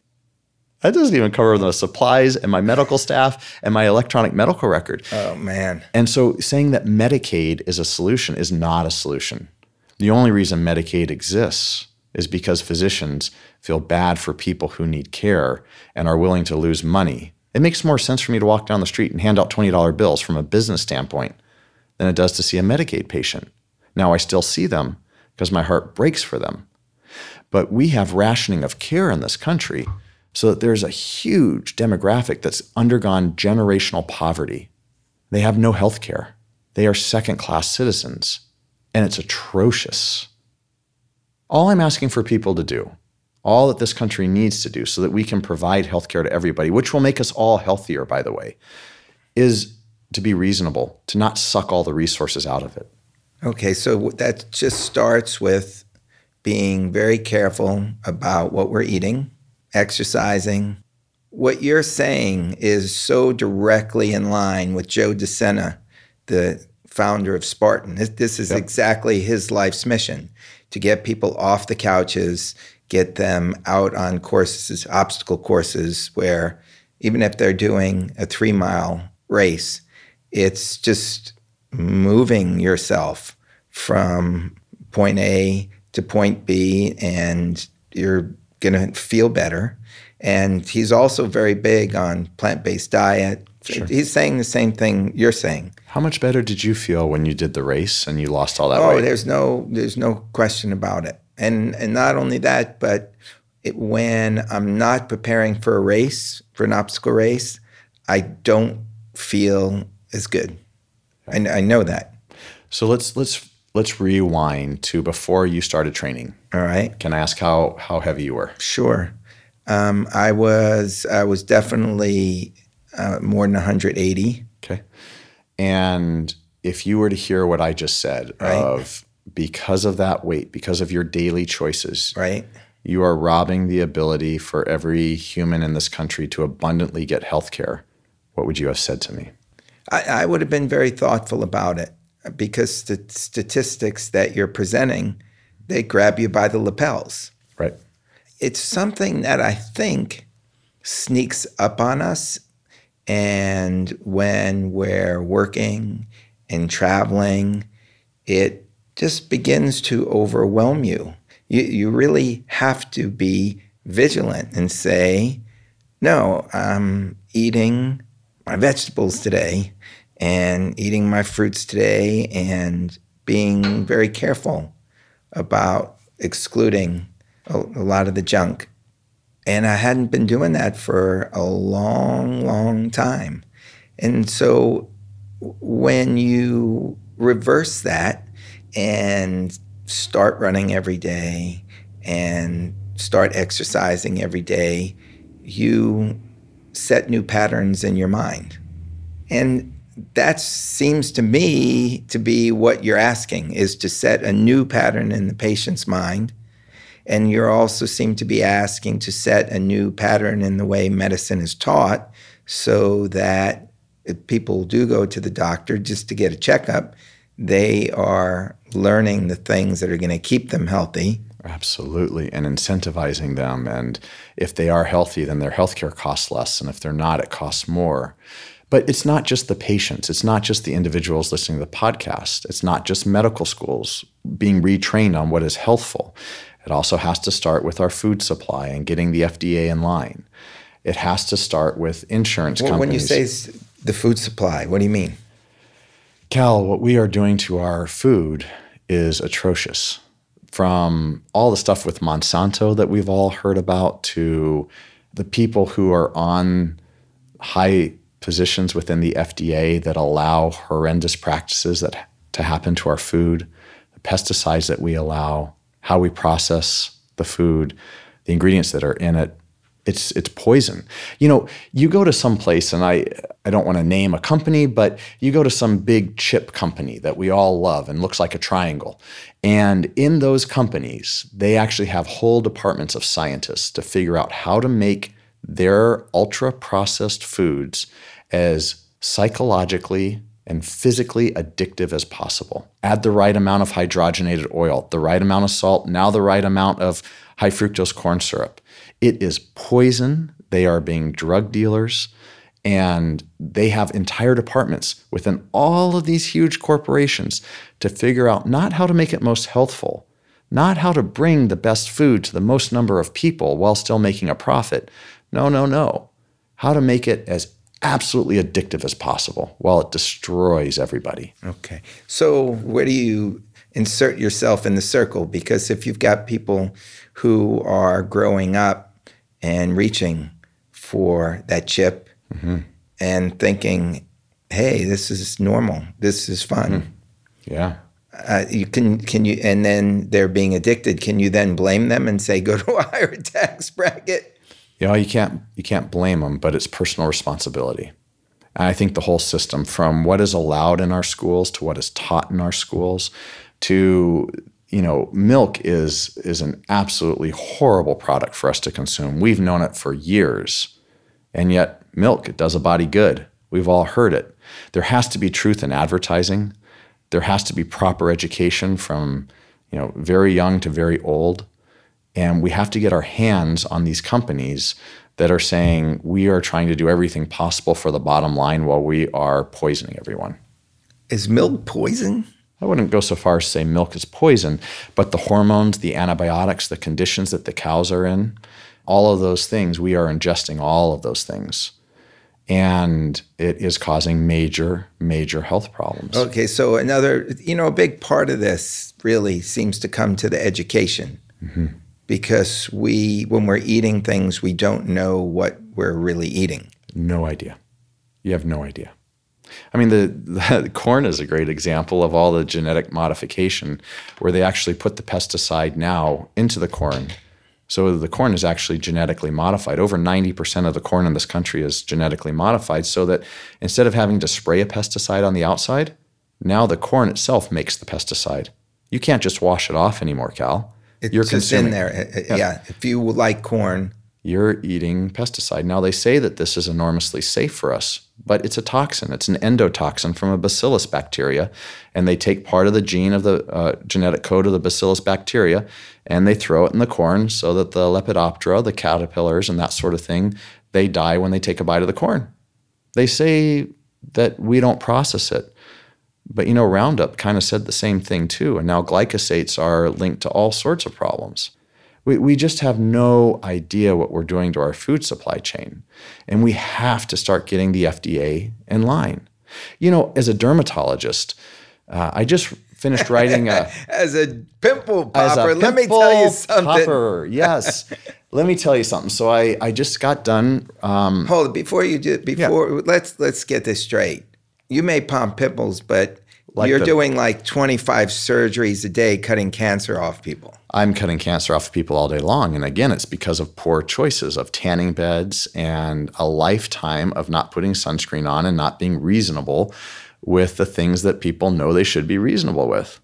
S2: That doesn't even cover the supplies and my medical staff and my electronic medical record.
S1: Oh, man.
S2: And so saying that Medicaid is a solution is not a solution. The only reason Medicaid exists is because physicians feel bad for people who need care and are willing to lose money. It makes more sense for me to walk down the street and hand out $20 bills from a business standpoint than it does to see a Medicaid patient. Now, I still see them because my heart breaks for them. But we have rationing of care in this country so that there's a huge demographic that's undergone generational poverty. They have no health care. They are second class citizens, and it's atrocious. All I'm asking for people to do, all that this country needs to do so that we can provide health care to everybody, which will make us all healthier, by the way, is to be reasonable, to not suck all the resources out of it.
S1: Okay, so that just starts with being very careful about what we're eating, exercising. What you're saying is so directly in line with Joe DeSena, the founder of Spartan. This, is yep. exactly his life's mission to get people off the couches, get them out on courses, obstacle courses, where even if they're doing a three mile race, it's just moving yourself from point A to point B and you're going to feel better. And he's also very big on plant based diet. Sure. He's saying the same thing you're saying.
S2: How much better did you feel when you did the race and you lost all that
S1: oh,
S2: weight?
S1: there's no there's no question about it. And and not only that, but it, when I'm not preparing for a race, for an obstacle race, I don't feel as good. I, I know that.
S2: So let's let's let's rewind to before you started training.
S1: All right.
S2: Can I ask how how heavy you were?
S1: Sure. Um, I was I was definitely uh, more than 180.
S2: Okay. And if you were to hear what I just said right. of because of that weight, because of your daily choices,
S1: right,
S2: you are robbing the ability for every human in this country to abundantly get health care. What would you have said to me?
S1: I, I would have been very thoughtful about it because the statistics that you're presenting, they grab you by the lapels.
S2: Right.
S1: It's something that I think sneaks up on us. And when we're working and traveling, it just begins to overwhelm you. You, you really have to be vigilant and say, no, I'm eating my vegetables today and eating my fruits today and being very careful about excluding a, a, lot of the junk. And I hadn't been doing that for a long, long time. And so when you reverse that and start running every day and start exercising every day, you set new patterns in your mind. And that seems to me to be what you're asking is to set a new pattern in the patient's mind. And you also seem to be asking to set a new pattern in the way medicine is taught so that if people do go to the doctor just to get a checkup, they are learning the things that are going to keep them healthy.
S2: Absolutely. And incentivizing them. And if they are healthy, then their healthcare costs less. And if they're not, it costs more. But it's not just the patients, it's not just the individuals listening to the podcast, it's not just medical schools being retrained on what is healthful. It also has to start with our food supply and getting the FDA in line. It has to start with insurance
S1: well,
S2: companies.
S1: When you say the food supply, what do you mean?
S2: Cal, what we are doing to our food is atrocious. From all the stuff with Monsanto that we've all heard about to the people who are on high positions within the FDA that allow horrendous practices that to happen to our food, the pesticides that we allow, how we process the food, the ingredients that are in it, it's it's poison. You know, you go to some place, and I I don't want to name a company, but you go to some big chip company that we all love and looks like a triangle. And in those companies, they actually have whole departments of scientists to figure out how to make their ultra processed foods as psychologically and physically addictive as possible. Add the right amount of hydrogenated oil, the right amount of salt, now the right amount of high fructose corn syrup. It is poison. They are being drug dealers. And they have entire departments within all of these huge corporations to figure out not how to make it most healthful, not how to bring the best food to the most number of people while still making a profit. No, no, no. How to make it as absolutely addictive as possible while it destroys everybody.
S1: Okay. So, where do you insert yourself in the circle? Because if you've got people who are growing up and reaching for that chip mm-hmm. and thinking, hey, this is normal. This is fun. Mm.
S2: Yeah.
S1: Uh, you can can you and then they're being addicted. Can you then blame them and say go to a higher tax bracket?
S2: You know, you can't you can't blame them, but it's personal responsibility. And I think the whole system, from what is allowed in our schools to what is taught in our schools, to you know, milk is is an absolutely horrible product for us to consume. We've known it for years. And yet milk it does a body good. We've all heard it. There has to be truth in advertising. There has to be proper education from, you know, very young to very old. And we have to get our hands on these companies that are saying we are trying to do everything possible for the bottom line while we are poisoning everyone.
S1: Is milk poison?
S2: I wouldn't go so far as to say milk is poison, but the hormones, the antibiotics, the conditions that the cows are in, all of those things, we are ingesting all of those things. And it is causing major, major health problems.
S1: Okay, so another, you know, a big part of this really seems to come to the education. Mm-hmm. Because we, when we're eating things, we don't know what we're really eating.
S2: No idea. You have no idea. I mean, the, the, corn is a great example of all the genetic modification where they actually put the pesticide now into the corn. So the corn is actually genetically modified. Over 90% of the corn in this country is genetically modified so that instead of having to spray a pesticide on the outside, now the corn itself makes the pesticide. You can't just wash it off anymore, Cal.
S1: It's You're just consuming. in there. Yeah. yeah. If you like corn,
S2: you're eating pesticide. Now, they say that this is enormously safe for us, but it's a toxin. It's an endotoxin from a bacillus bacteria. And they take part of the gene of the uh, genetic code of the bacillus bacteria and they throw it in the corn so that the Lepidoptera, the caterpillars, and that sort of thing, they die when they take a bite of the corn. They say that we don't process it. But you know, Roundup kind of said the same thing too. And now glyphosates are linked to all sorts of problems. We, we just have no idea what we're doing to our food supply chain. And we have to start getting the FDA in line. You know, as a dermatologist, uh, I just finished writing a
S1: as a pimple popper. A let me tell you something. Popper,
S2: yes. let me tell you something. So I I just got done.
S1: Um, Hold it before you do before. Yeah. Let's let's get this straight. You may pump pimples, but
S2: Like
S1: you're
S2: the-
S1: doing like 25 surgeries a day cutting cancer off people.
S2: I'm cutting cancer off of people all day long. And again, it's because of poor choices of tanning beds and a lifetime of not putting sunscreen on and not being reasonable with the things that people know they should be reasonable with.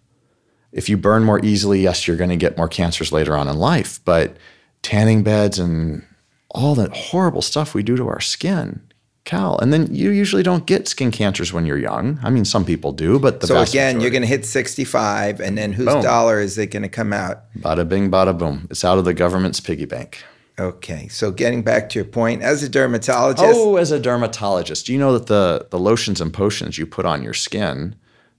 S2: If you burn more easily, yes, you're going to get more cancers later on in life. But tanning beds and all that horrible stuff we do to our skin, Cal. And then you usually don't get skin cancers when you're young. I mean, some people do, but the
S1: So again, you're going to hit 65, and then whose
S2: Boom.
S1: dollar is it going to come out?
S2: bada bing, bada boom. It's out of the government's piggy bank.
S1: Okay, so getting back to your point, as a dermatologist,
S2: Oh, as a dermatologist, do you know that the the lotions and potions you put on your skin,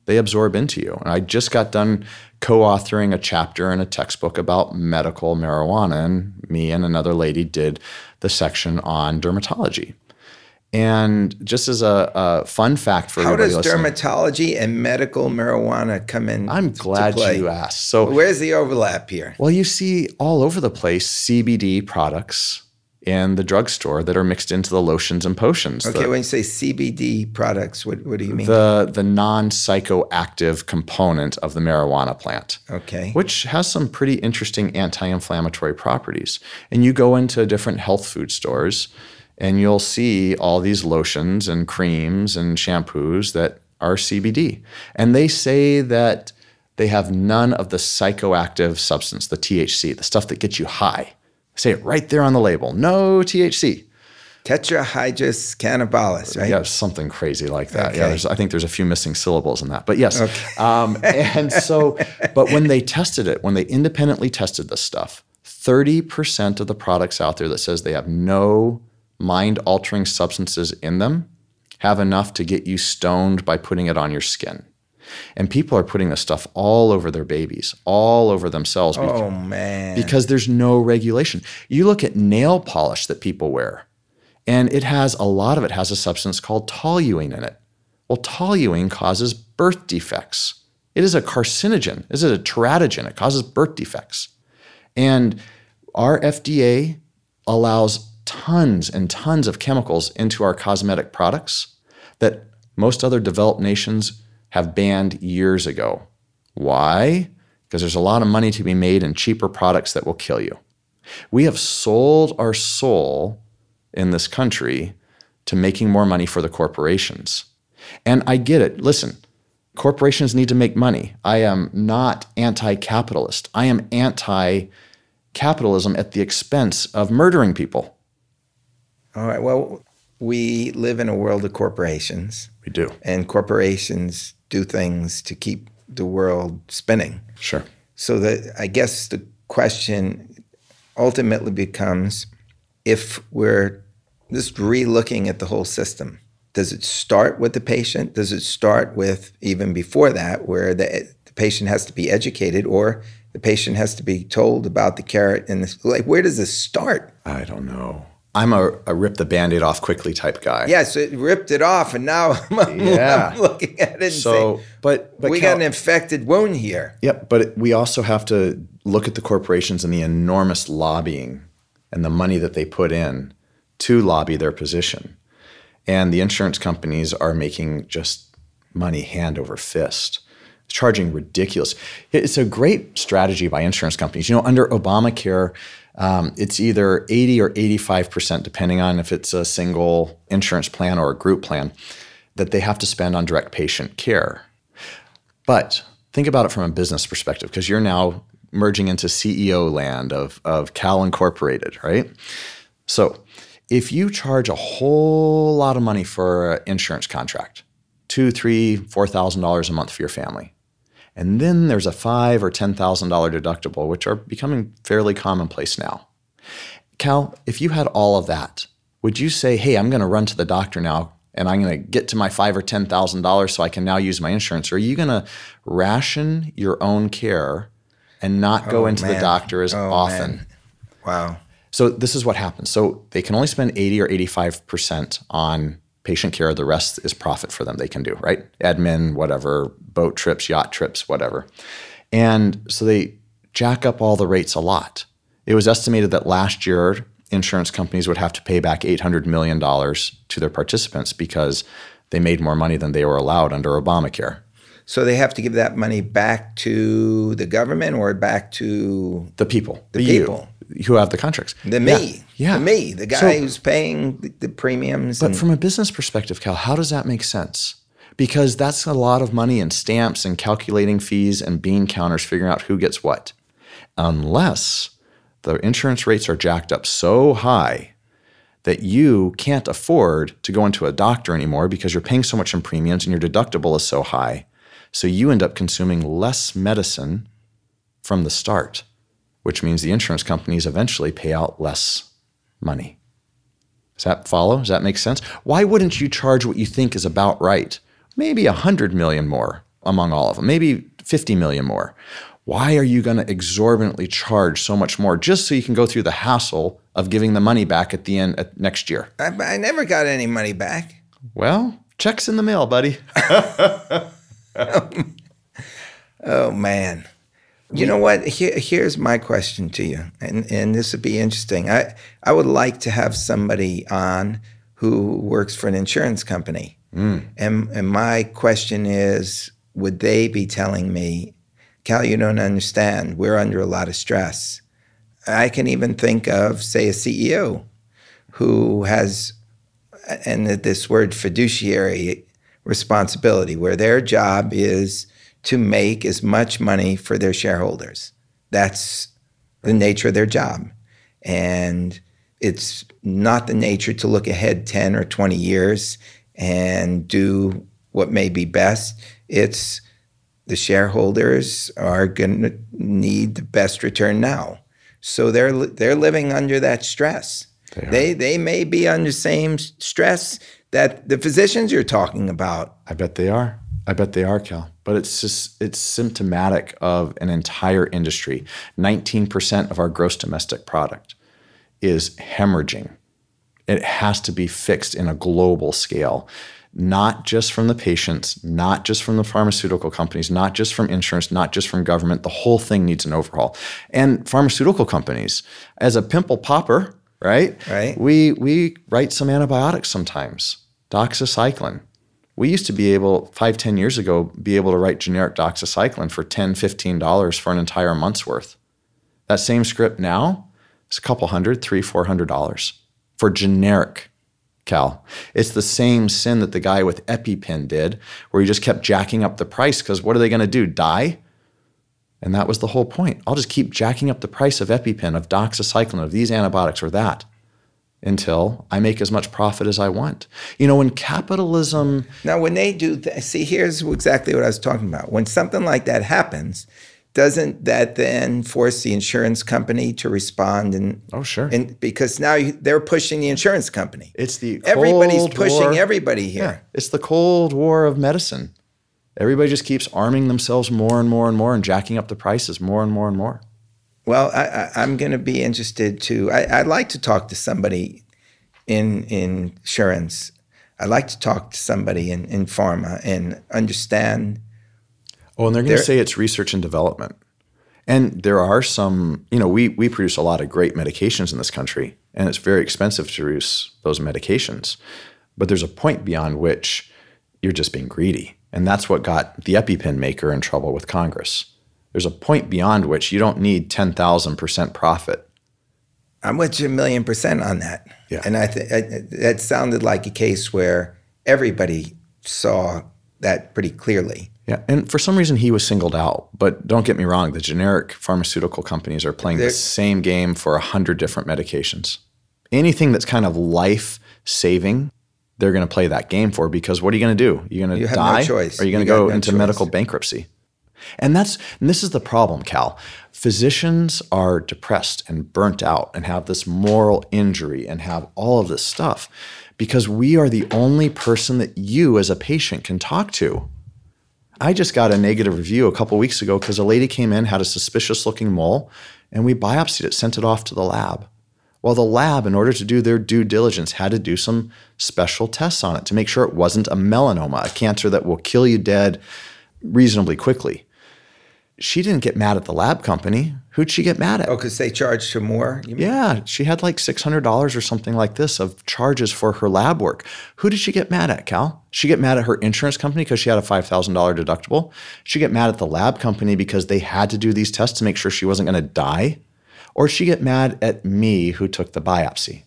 S2: they absorb into you? And I just got done co-authoring a chapter in a textbook about medical marijuana, and me and another lady did the section on dermatology. And just as a, a fun fact for
S1: how
S2: everybody
S1: does
S2: listening,
S1: dermatology and medical marijuana come in?
S2: I'm glad you asked. So
S1: Where's the overlap here?
S2: Well, you see all over the place CBD products in the drugstore that are mixed into the lotions and potions.
S1: Okay,
S2: the,
S1: when you say CBD products, what, what do you mean?
S2: the the non-psychoactive component of the marijuana plant.
S1: okay.
S2: Which has some pretty interesting anti-inflammatory properties. And you go into different health food stores and you'll see all these lotions and creams and shampoos that are CBD. And they say that they have none of the psychoactive substance, the THC, the stuff that gets you high. Say it right there on the label. No THC.
S1: Tetrahydrous cannabilis, right?
S2: Yeah, something crazy like that.
S1: Okay.
S2: Yeah, there's, I think there's a few missing syllables in that, but yes. Um, and so, but when they tested it, when they independently tested this stuff, 30% of the products out there that says they have no mind-altering substances in them have enough to get you stoned by putting it on your skin. And people are putting this stuff all over their babies, all over themselves. because-
S1: Oh man.
S2: because there's no regulation. You look at nail polish that people wear, and it has a lot of it has a substance called toluene in it. Well, toluene causes birth defects. It is a carcinogen. It is a teratogen. It causes birth defects. And our FDA allows tons and tons of chemicals into our cosmetic products that most other developed nations have banned years ago. Why? Because there's a lot of money to be made in cheaper products that will kill you. We have sold our soul in this country to making more money for the corporations. And I get it. Listen, corporations need to make money. I am not anti capitalist. I am anti capitalism at the expense of murdering people.
S1: All right. Well, we live in a world of corporations,
S2: We do.
S1: and corporations do things to keep the world spinning.
S2: Sure.
S1: So that I guess the question ultimately becomes if we're just re-looking at the whole system, does it start with the patient? Does it start with even before that, where the, the patient has to be educated or the patient has to be told about the carrot and the, like where does this start?
S2: I don't know. I'm a, a rip the band aid off quickly type guy.
S1: Yes, it ripped it off, and now I'm,
S2: Yeah.
S1: I'm looking at it and
S2: So,
S1: saying,
S2: but, but
S1: we
S2: Cal-
S1: got an infected wound here.
S2: Yep, but it- we also have to look at the corporations and the enormous lobbying and the money that they put in to lobby their position. And the insurance companies are making just money hand over fist, charging ridiculous. It's a great strategy by insurance companies. You know, under Obamacare, um, it's either 80 or 85%, depending on if it's a single insurance plan or a group plan, that they have to spend on direct patient care. But think about it from a business perspective, because you're now merging into CEO land of, of Cal Incorporated, right? So if you charge a whole lot of money for an insurance contract, two, three, four thousand dollars a month for your family, and then there's a five or ten thousand dollar deductible, which are becoming fairly commonplace now. Cal, if you had all of that, would you say, "Hey, I'm going to run to the doctor now, and I'm going to get to my five or ten thousand dollars so I can now use my insurance"? Or are you going to ration your own care and not go
S1: Oh,
S2: into the doctor as
S1: Oh,
S2: often?
S1: man. Wow.
S2: So this is what happens. So they can only spend 80 or 85% on patient care. The rest is profit for them. They can do, right? Admin, whatever, boat trips, yacht trips, whatever. And so they jack up all the rates a lot. It was estimated that last year insurance companies would have to pay back $800 million to their participants because They made more money than they were allowed under Obamacare.
S1: So they have to give that money back to the government or back to
S2: The people,
S1: The
S2: you,
S1: people.
S2: Who have the contracts.
S1: the me,
S2: Yeah.
S1: the me, the guy
S2: So-
S1: who's paying the, the premiums.
S2: But
S1: and,
S2: from a business perspective, Cal, how does that make sense? Because that's a lot of money in stamps and calculating fees and bean counters figuring out who gets what. Unless the insurance rates are jacked up so high that you can't afford to go into a doctor anymore because you're paying so much in premiums and your deductible is so high. So you end up consuming less medicine from the start, which means the insurance companies eventually pay out less money. Does that follow? Does that make sense? Why wouldn't you charge what you think is about right? Maybe 100 million more among all of them, maybe 50 million more. Why are you going to exorbitantly charge so much more just so you can go through the hassle of giving the money back at the end at next year?
S1: I, I never got any money back.
S2: Well, checks in the mail, buddy.
S1: Oh man. You know what? Here, here's my question to you, and and this would be interesting. I I would like to have somebody on who works for an insurance company, mm. and and my question is, would they be telling me, Cal, you don't understand. We're under a lot of stress. I can even think of, say, a CEO who has, and this word fiduciary responsibility, where their job is to make as much money for their shareholders. That's the nature of their job. And it's not the nature to look ahead 10 or 20 years and do what may be best. It's the shareholders are going to need the best return now. So they're they're living under that stress.
S2: They.
S1: They they may be under the same stress that the physicians you're talking about.
S2: I bet they are. I bet they are, Cal. But it's just it's symptomatic of an entire industry. 19% of our gross domestic product is hemorrhaging. It has to be fixed in a global scale, not just from the patients, not just from the pharmaceutical companies, not just from insurance, not just from government. The whole thing needs an overhaul. And pharmaceutical companies, as a pimple popper, right?
S1: Right.
S2: We we write some antibiotics sometimes. Doxycycline. We used to be able, five, ten years ago, be able to write generic doxycycline for $10, $15 for an entire month's worth. That same script now is a couple hundred, three, four hundred dollars for generic Cal. It's the same sin that the guy with EpiPen did, where he just kept jacking up the price because what are they going to do? Die? And that was the whole point. I'll just keep jacking up the price of EpiPen, of doxycycline, of these antibiotics or that until I make as much profit as I want. You know, when capitalism,
S1: Now, when they do, th- see, here's exactly what I was talking about. When something like that happens, doesn't that then force the insurance company to respond? And
S2: oh sure,
S1: and because now you, they're pushing the insurance company.
S2: it's the
S1: Everybody's pushing
S2: War.
S1: everybody here.
S2: Yeah, it's the Cold War of medicine. Everybody just keeps arming themselves more and more and more and jacking up the prices more and more and more.
S1: Well, I, I, I'm going to be interested to. I, I'd like to talk to somebody in in insurance. I'd like to talk to somebody in, in pharma and understand.
S2: Oh, and they're going to say it's research and development. And there are some, you know, we we produce a lot of great medications in this country, and it's very expensive to produce those medications. But there's a point beyond which you're just being greedy. And that's what got the EpiPen maker in trouble with Congress. There's a point beyond which you don't need 10,000% profit.
S1: I'm with you a million percent on that.
S2: Yeah.
S1: And I think that sounded like a case where everybody saw that pretty clearly.
S2: Yeah, and for some reason he was singled out. But don't get me wrong, the generic pharmaceutical companies are playing
S1: They're-
S2: the same game for a hundred different medications. Anything that's kind of life saving, they're going to play that game for because what are you going to do? You're going
S1: You
S2: to
S1: have no
S2: die,
S1: choice.
S2: or are you going to go
S1: no
S2: into
S1: choice.
S2: medical bankruptcy? And that's and this is the problem, Cal. Physicians are depressed and burnt out and have this moral injury and have all of this stuff because we are the only person that you as a patient can talk to. I just got a negative review a couple weeks ago because a lady came in, had a suspicious looking mole, and we biopsied it, sent it off to the lab. Well, the lab, in order to do their due diligence, had to do some special tests on it to make sure it wasn't a melanoma, a cancer that will kill you dead reasonably quickly. She didn't get mad at the lab company. Who'd she get mad at?
S1: Oh, because they charged her more?
S2: Yeah, she had like $600 or something like this of charges for her lab work. Who did she get mad at, Cal? She get mad at her insurance company because she had a $5,000 deductible. She get mad at the lab company because they had to do these tests to make sure she wasn't going to die. Or she get mad at me who took the biopsy.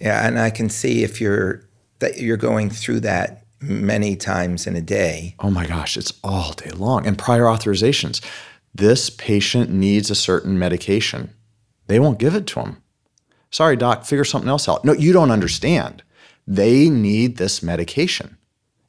S1: Yeah, and I can see if you're that you're going through that many times in a day.
S2: Oh my gosh, it's all day long. And prior authorizations. This patient needs a certain medication. They won't give it to him. Sorry, doc, figure something else out. No, you don't understand. They need this medication,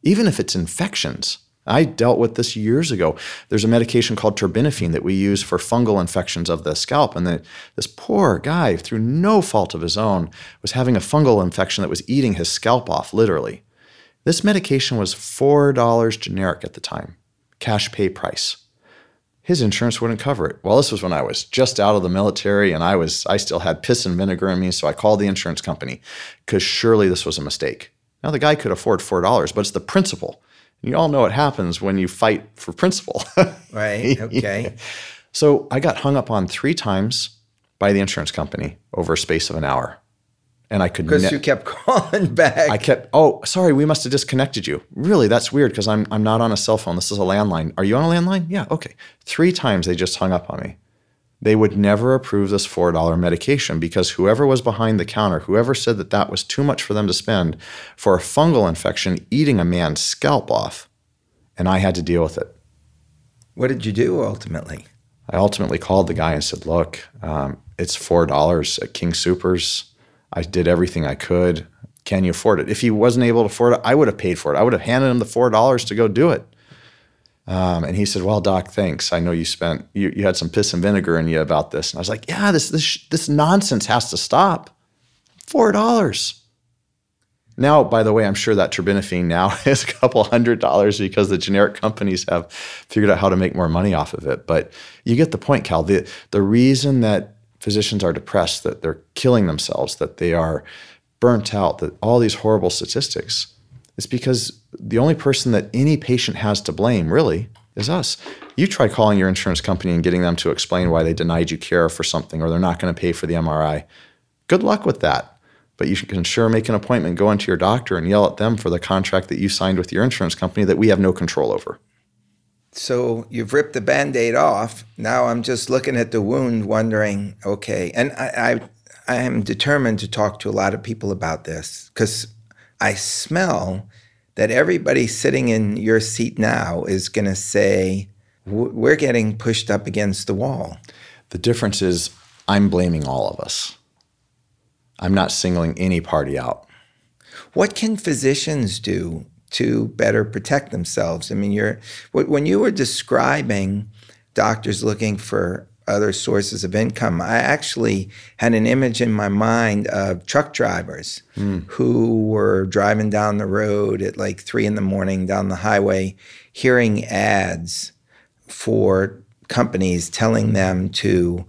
S2: even if it's infections. I dealt with this years ago. There's a medication called terbinafine that we use for fungal infections of the scalp. And the, this poor guy, through no fault of his own, was having a fungal infection that was eating his scalp off, literally. This medication was $4 generic at the time, cash pay price. His insurance wouldn't cover it. Well, this was when I was just out of the military and I was I still had piss and vinegar in me, so I called the insurance company because surely this was a mistake. Now the guy could afford four dollars, but it's the principle. You all know what happens when you fight for principle.
S1: right. Okay.
S2: So I got hung up on three times by the insurance company over a space of an hour and I could
S1: because ne- you kept calling back.
S2: I kept. Oh, sorry, we must have disconnected you. Really, that's weird because I'm I'm not on a cell phone. This is a landline. Are you on a landline? Yeah. Okay. Three times they just hung up on me. They would never approve this four dollar medication because whoever was behind the counter, whoever said that that was too much for them to spend for a fungal infection eating a man's scalp off, and I had to deal with it.
S1: What did you do ultimately?
S2: I ultimately called the guy and said, "Look, um, it's four dollars at King Soopers." I did everything I could. Can you afford it? If he wasn't able to afford it, I would have paid for it. I would have handed him the four dollars to go do it. Um, and he said, "Well, doc, thanks. I know you spent you, you had some piss and vinegar in you about this." And I was like, "Yeah, this this this nonsense has to stop. Four dollars." Now, by the way, I'm sure that terbinafine now is a couple hundred dollars because the generic companies have figured out how to make more money off of it. But you get the point, Cal. The the reason that physicians are depressed, that they're killing themselves, that they are burnt out, that all these horrible statistics. It's because the only person that any patient has to blame, really, is us. You try calling your insurance company and getting them to explain why they denied you care for something or they're not going to pay for the MRI. Good luck with that. But you can sure make an appointment, go into your doctor, and yell at them for the contract that you signed with your insurance company that we have no control over.
S1: So you've ripped the band aid off. Now I'm just looking at the wound, wondering, okay. And I, I, I am determined to talk to a lot of people about this because I smell that everybody sitting in your seat now is going to say, we're getting pushed up against the wall.
S2: The difference is I'm blaming all of us. I'm not singling any party out.
S1: What can physicians do to better protect themselves. I mean, you're when you were describing doctors looking for other sources of income, I actually had an image in my mind of truck drivers mm. who were driving down the road at like three in the morning down the highway, hearing ads for companies telling them to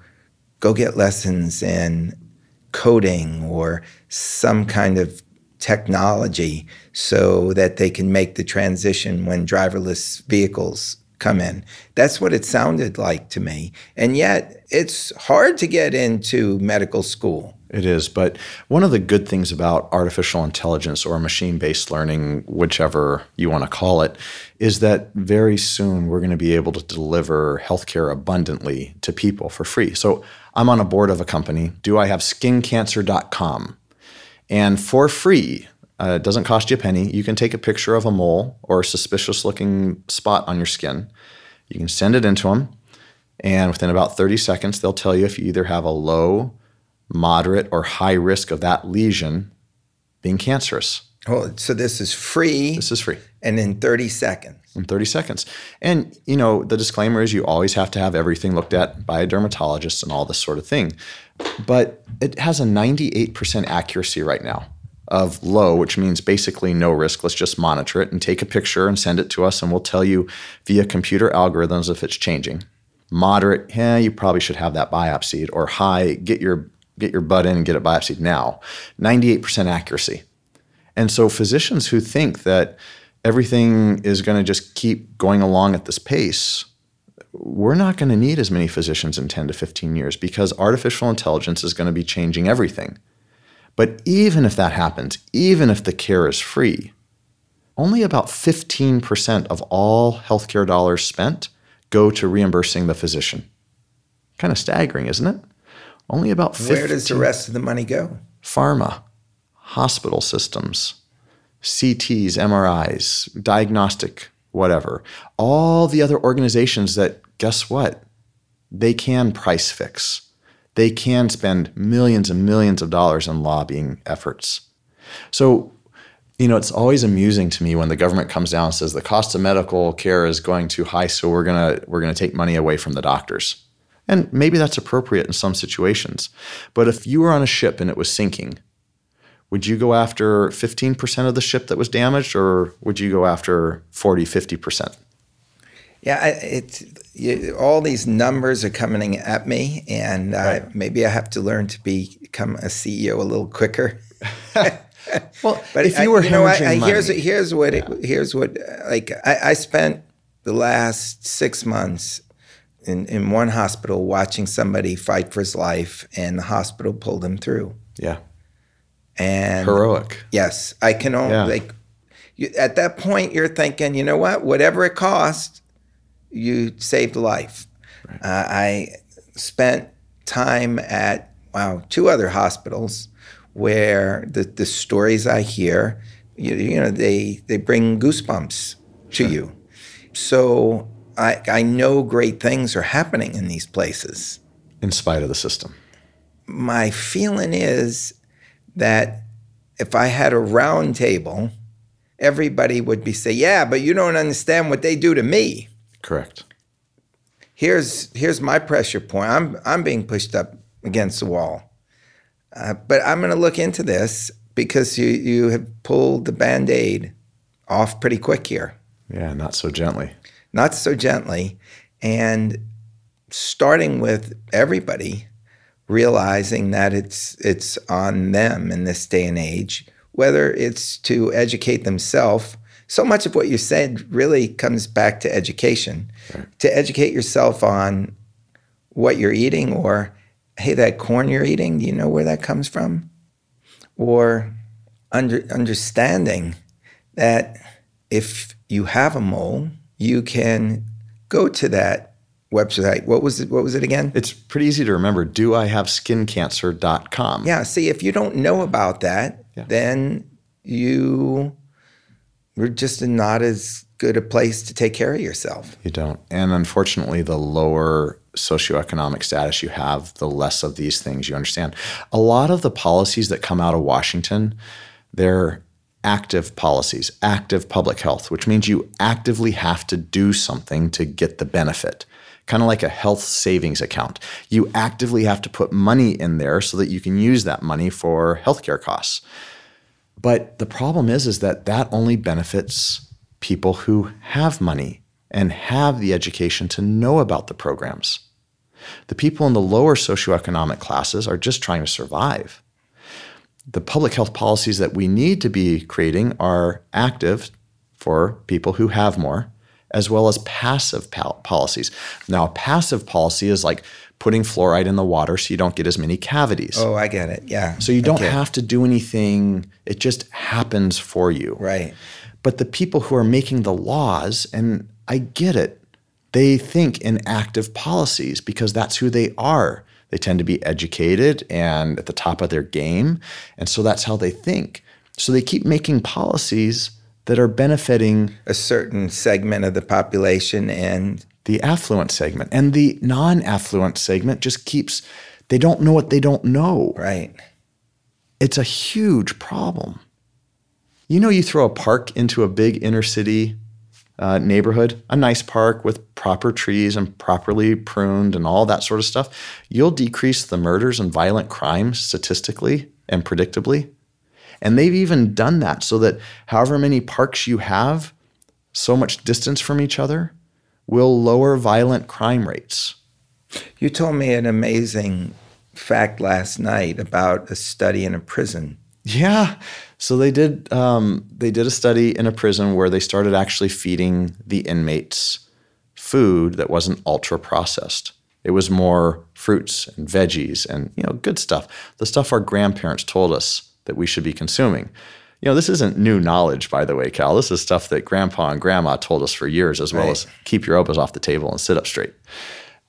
S1: go get lessons in coding or some kind of technology so that they can make the transition when driverless vehicles come in. That's what it sounded like to me. And yet, it's hard to get into medical school.
S2: It is. But one of the good things about artificial intelligence or machine based learning, whichever you want to call it, is that very soon we're going to be able to deliver healthcare abundantly to people for free. So I'm on a board of a company. Do I have skincancer.com? And for free, uh, it doesn't cost you a penny. You can take a picture of a mole or a suspicious looking spot on your skin. You can send it into them. And within about 30 seconds, they'll tell you if you either have a low, moderate, or high risk of that lesion being cancerous.
S1: Oh, so this is free.
S2: This is free.
S1: And in 30 seconds.
S2: In 30 seconds. And, you know, the disclaimer is you always have to have everything looked at by a dermatologist and all this sort of thing. But it has a 98% accuracy right now of low, which means basically no risk. Let's just monitor it and take a picture and send it to us, and we'll tell you via computer algorithms if it's changing. Moderate, yeah, you probably should have that biopsied, or high, get your get your butt in and get it biopsied now. 98% accuracy. And so physicians who think that everything is going to just keep going along at this pace, we're not going to need as many physicians in 10 to 15 years because artificial intelligence is going to be changing everything. But even if that happens, even if the care is free, only about 15% of all healthcare dollars spent go to reimbursing the physician. Kind of staggering, isn't it? Only about 15.
S1: Where does the rest of the money go?
S2: Pharma, hospital systems, CTs, MRIs, diagnostic, whatever. All the other organizations that, guess what? They can price fix. They can spend millions and millions of dollars on lobbying efforts. So, you know, it's always amusing to me when the government comes down and says the cost of medical care is going too high, so we're gonna we're gonna take money away from the doctors. And maybe that's appropriate in some situations. But if you were on a ship and it was sinking, would you go after 15% of the ship that was damaged or would you go after 40, 50%?
S1: Yeah, it's you, all these numbers are coming at me, and uh, right. maybe I have to learn to become a CEO a little quicker.
S2: well, but if you were I, you know, I, I,
S1: here's here's what yeah. it, here's what like I, spent the last six months in, in one hospital watching somebody fight for his life, and the hospital pulled him through.
S2: Yeah.
S1: And
S2: heroic.
S1: Yes, I can only yeah. like. You, at that point, you're thinking, you know what? Whatever it costs, you saved a life. Right. Uh, I spent time at wow two other hospitals where the the stories I hear, you, you know, they they bring goosebumps to you. So I, I know great things are happening in these places.
S2: In spite of the system.
S1: My feeling is that if I had a round table, everybody would be say, "Yeah, but you don't understand what they do to me."
S2: Correct.
S1: Here's here's my pressure point. I'm I'm being pushed up against the wall, uh, but I'm going to look into this because you you have pulled the band aid off pretty quick here.
S2: Yeah, not so gently
S1: not so gently, and starting with everybody realizing that it's it's on them in this day and age, whether it's to educate themselves. So much of what you said really comes back to education. Right. To educate yourself on what you're eating, or hey, that corn you're eating, do you know where that comes from? Or under, understanding that if you have a mole, you can go to that website. What was it? What was it again?
S2: It's pretty easy to remember. Do I have skincancer.com?
S1: Yeah. See, if you don't know about that, yeah. then you are just not as good a place to take care of yourself.
S2: You don't. And unfortunately, the lower socioeconomic status you have, the less of these things you understand. A lot of the policies that come out of Washington, they're active policies, active public health, which means you actively have to do something to get the benefit. Kind of like a health savings account. You actively have to put money in there so that you can use that money for healthcare costs. But the problem is is that that only benefits people who have money and have the education to know about the programs. The people in the lower socioeconomic classes are just trying to survive the public health policies that we need to be creating are active for people who have more, as well as passive pal- policies. Now, a passive policy is like putting fluoride in the water so you don't get as many cavities.
S1: Oh, I get it. Yeah.
S2: So you don't okay. have to do anything, it just happens for you.
S1: Right.
S2: But the people who are making the laws, and I get it, they think in active policies because that's who they are. They tend to be educated and at the top of their game. And so that's how they think. So they keep making policies that are benefiting
S1: a certain segment of the population and
S2: the affluent segment. And the non affluent segment just keeps, they don't know what they don't know.
S1: Right.
S2: It's a huge problem. You know, you throw a park into a big inner city uh, neighborhood, a nice park with proper trees and properly pruned and all that sort of stuff, you'll decrease the murders and violent crimes statistically and predictably. And they've even done that so that however many parks you have, so much distance from each other, will lower violent crime rates.
S1: You told me an amazing fact last night about a study in a prison.
S2: Yeah. So they did um, they did a study in a prison where they started actually feeding the inmates food that wasn't ultra processed. It was more fruits and veggies and you know good stuff. The stuff our grandparents told us that we should be consuming. You know, this isn't new knowledge, by the way, Cal. This is stuff that grandpa and grandma told us for years, as well
S1: Right.
S2: as keep your elbows off the table and sit up straight.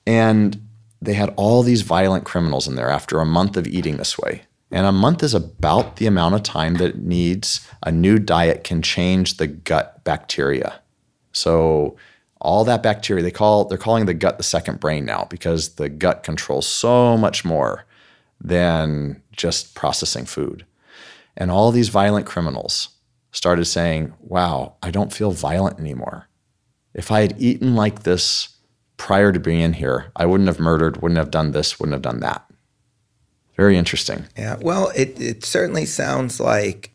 S2: And they had all these violent criminals in there after a month of eating this way. And a month is about the amount of time that it needs a new diet can change the gut bacteria. So all that bacteria, they call they're calling the gut the second brain now because the gut controls so much more than just processing food. And all these violent criminals started saying, Wow, I don't feel violent anymore. If I had eaten like this prior to being in here, I wouldn't have murdered, wouldn't have done this, wouldn't have done that. Very interesting.
S1: Yeah. Well, it, it certainly sounds like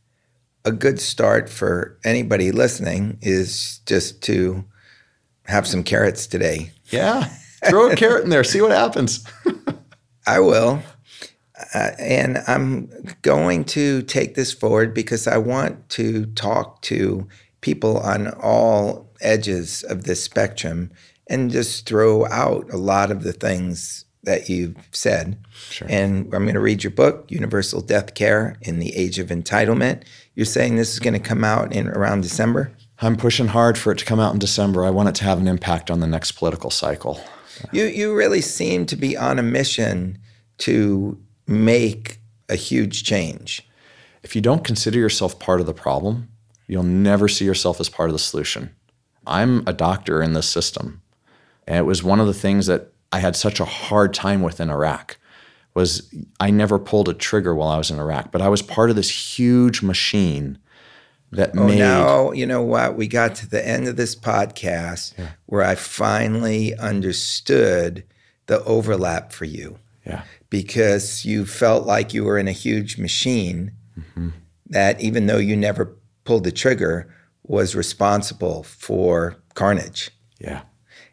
S1: a good start for anybody listening is just to have some carrots today.
S2: Yeah. Throw a carrot in there, see what happens.
S1: I will. Uh, and I'm going to take this forward because I want to talk to people on all edges of this spectrum and just throw out a lot of the things that you've said.
S2: Sure.
S1: And I'm going to read your book, Universal Death Care in the Age of Entitlement. You're saying this is going to come out in around December?
S2: I'm pushing hard for it to come out in December. I want it to have an impact on the next political cycle.
S1: You you really seem to be on a mission to make a huge change.
S2: If you don't consider yourself part of the problem, you'll never see yourself as part of the solution. I'm a doctor in this system. And it was one of the things that I had such a hard time with in Iraq was I never pulled a trigger while I was in Iraq, but I was part of this huge machine that
S1: Oh,
S2: made
S1: now you know what? We got to the end of this podcast where I finally understood the overlap for you
S2: yeah.
S1: Because you felt like you were in a huge machine
S2: Mm-hmm.
S1: that, even though you never pulled the trigger, was responsible for carnage.
S2: Yeah.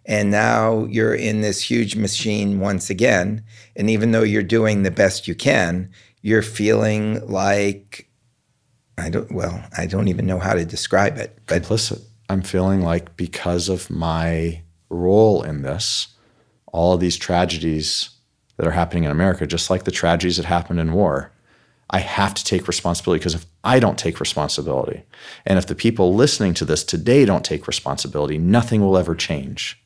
S1: And now you're in this huge machine once again. And even though you're doing the best you can, you're feeling like I don't, well, I don't even know how to describe it. But
S2: complicit. I'm feeling like because of my role in this, all of these tragedies that are happening in America, just like the tragedies that happened in war, I have to take responsibility because if I don't take responsibility, and if the people listening to this today don't take responsibility, nothing will ever change.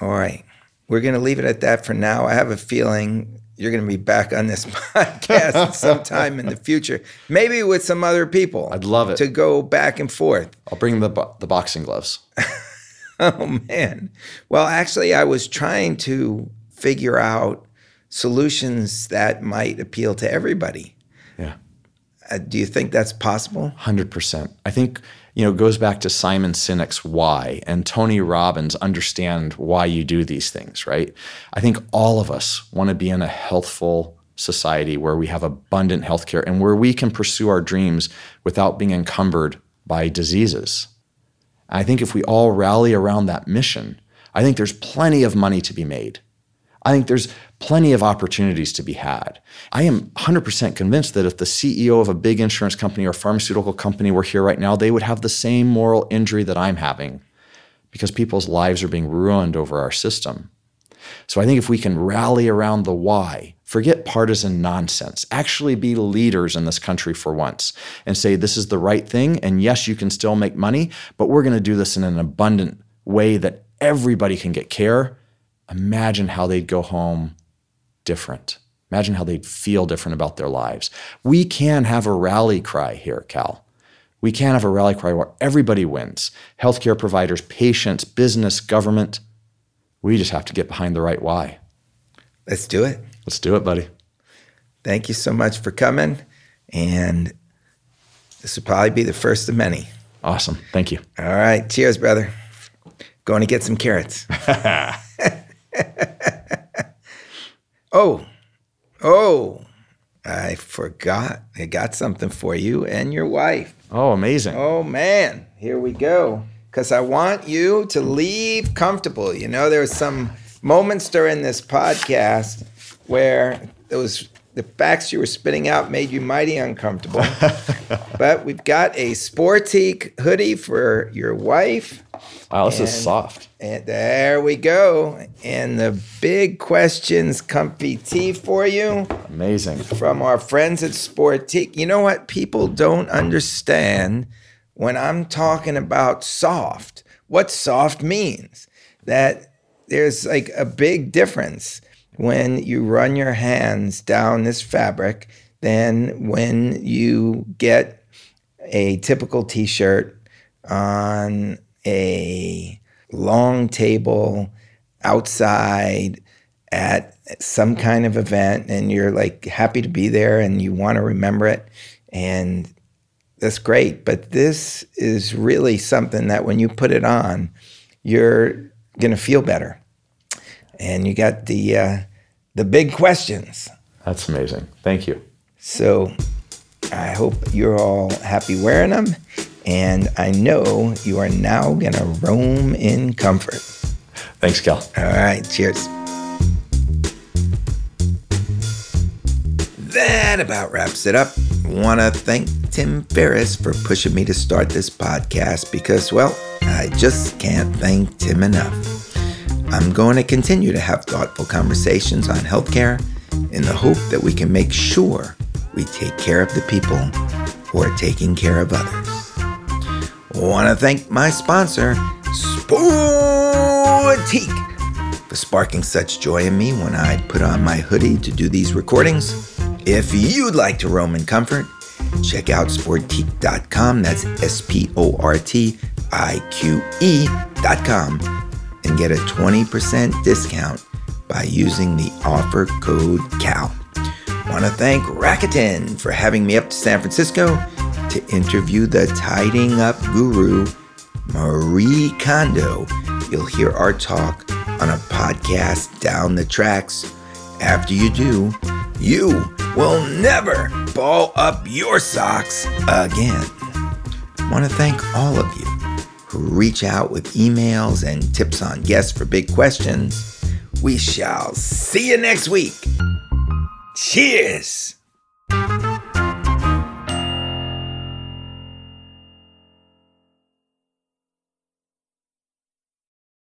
S1: all right, we're going to leave it at that for now. I have a feeling you're going to be back on this podcast sometime in the future, maybe with some other people.
S2: I'd love it.
S1: to go back and forth.
S2: I'll bring the, bo- the boxing gloves.
S1: Oh man. Well, actually, I was trying to figure out solutions that might appeal to everybody.
S2: Yeah.
S1: Uh, do you think that's possible?
S2: 100%. I think, you know, it goes back to Simon Sinek's why and Tony Robbins understand why you do these things, right? I think all of us want to be in a healthful society where we have abundant healthcare and where we can pursue our dreams without being encumbered by diseases. I think if we all rally around that mission, I think there's plenty of money to be made. I think there's plenty of opportunities to be had. I am 100% convinced that if the CEO of a big insurance company or pharmaceutical company were here right now, they would have the same moral injury that I'm having because people's lives are being ruined over our system. So I think if we can rally around the why, forget partisan nonsense, actually be leaders in this country for once and say this is the right thing. And yes, you can still make money, but we're going to do this in an abundant way that everybody can get care. Imagine how they'd go home different. Imagine how they'd feel different about their lives. We can have a rally cry here, Cal. We can have a rally cry where everybody wins healthcare providers, patients, business, government. We just have to get behind the right why.
S1: Let's do it.
S2: Let's do it, buddy.
S1: Thank you so much for coming. And this will probably be the first of many.
S2: Awesome. Thank you.
S1: All right. Cheers, brother. Going to get some carrots. oh, oh, I forgot. I got something for you and your wife.
S2: Oh, amazing.
S1: Oh, man. Here we go. Because I want you to leave comfortable. You know, there was some moments during this podcast where those the facts you were spitting out made you mighty uncomfortable. but we've got a Sportiqe hoodie for your wife.
S2: Wow, this is soft.
S1: And there we go. And the big questions comfy tea for you
S2: Amazing.
S1: from our friends at Sportiqe. You know what? People don't understand when I'm talking about soft, what soft means. That there's like a big difference when you run your hands down this fabric than when you get a typical t shirt on a long table outside at some kind of event and you're like happy to be there and you want to remember it and that's great but this is really something that when you put it on you're going to feel better and you got the uh, the big questions
S2: That's amazing. Thank you.
S1: so I hope you're all happy wearing them. And I know you are now going to roam in comfort.
S2: Thanks, Cal.
S1: All right, cheers. That about wraps it up. Want to thank Tim Ferriss for pushing me to start this podcast because, well, I just can't thank Tim enough. I'm going to continue to have thoughtful conversations on healthcare in the hope that we can make sure we take care of the people who are taking care of others. Want to thank my sponsor, Sportiqe, for sparking such joy in me when I put on my hoodie to do these recordings. If you'd like to roam in comfort, check out sportiqe.com. That's S P O R T I Q E.com and get a 20% discount by using the offer code CAL. Want to thank Rakuten for having me up to San Francisco to interview the tidying up guru, Marie Kondo. You'll hear our talk on a podcast down the tracks. After you do, you will never ball up your socks again. I want to thank all of you who reach out with emails and tips on guests for big questions. We shall see you next week. Cheers!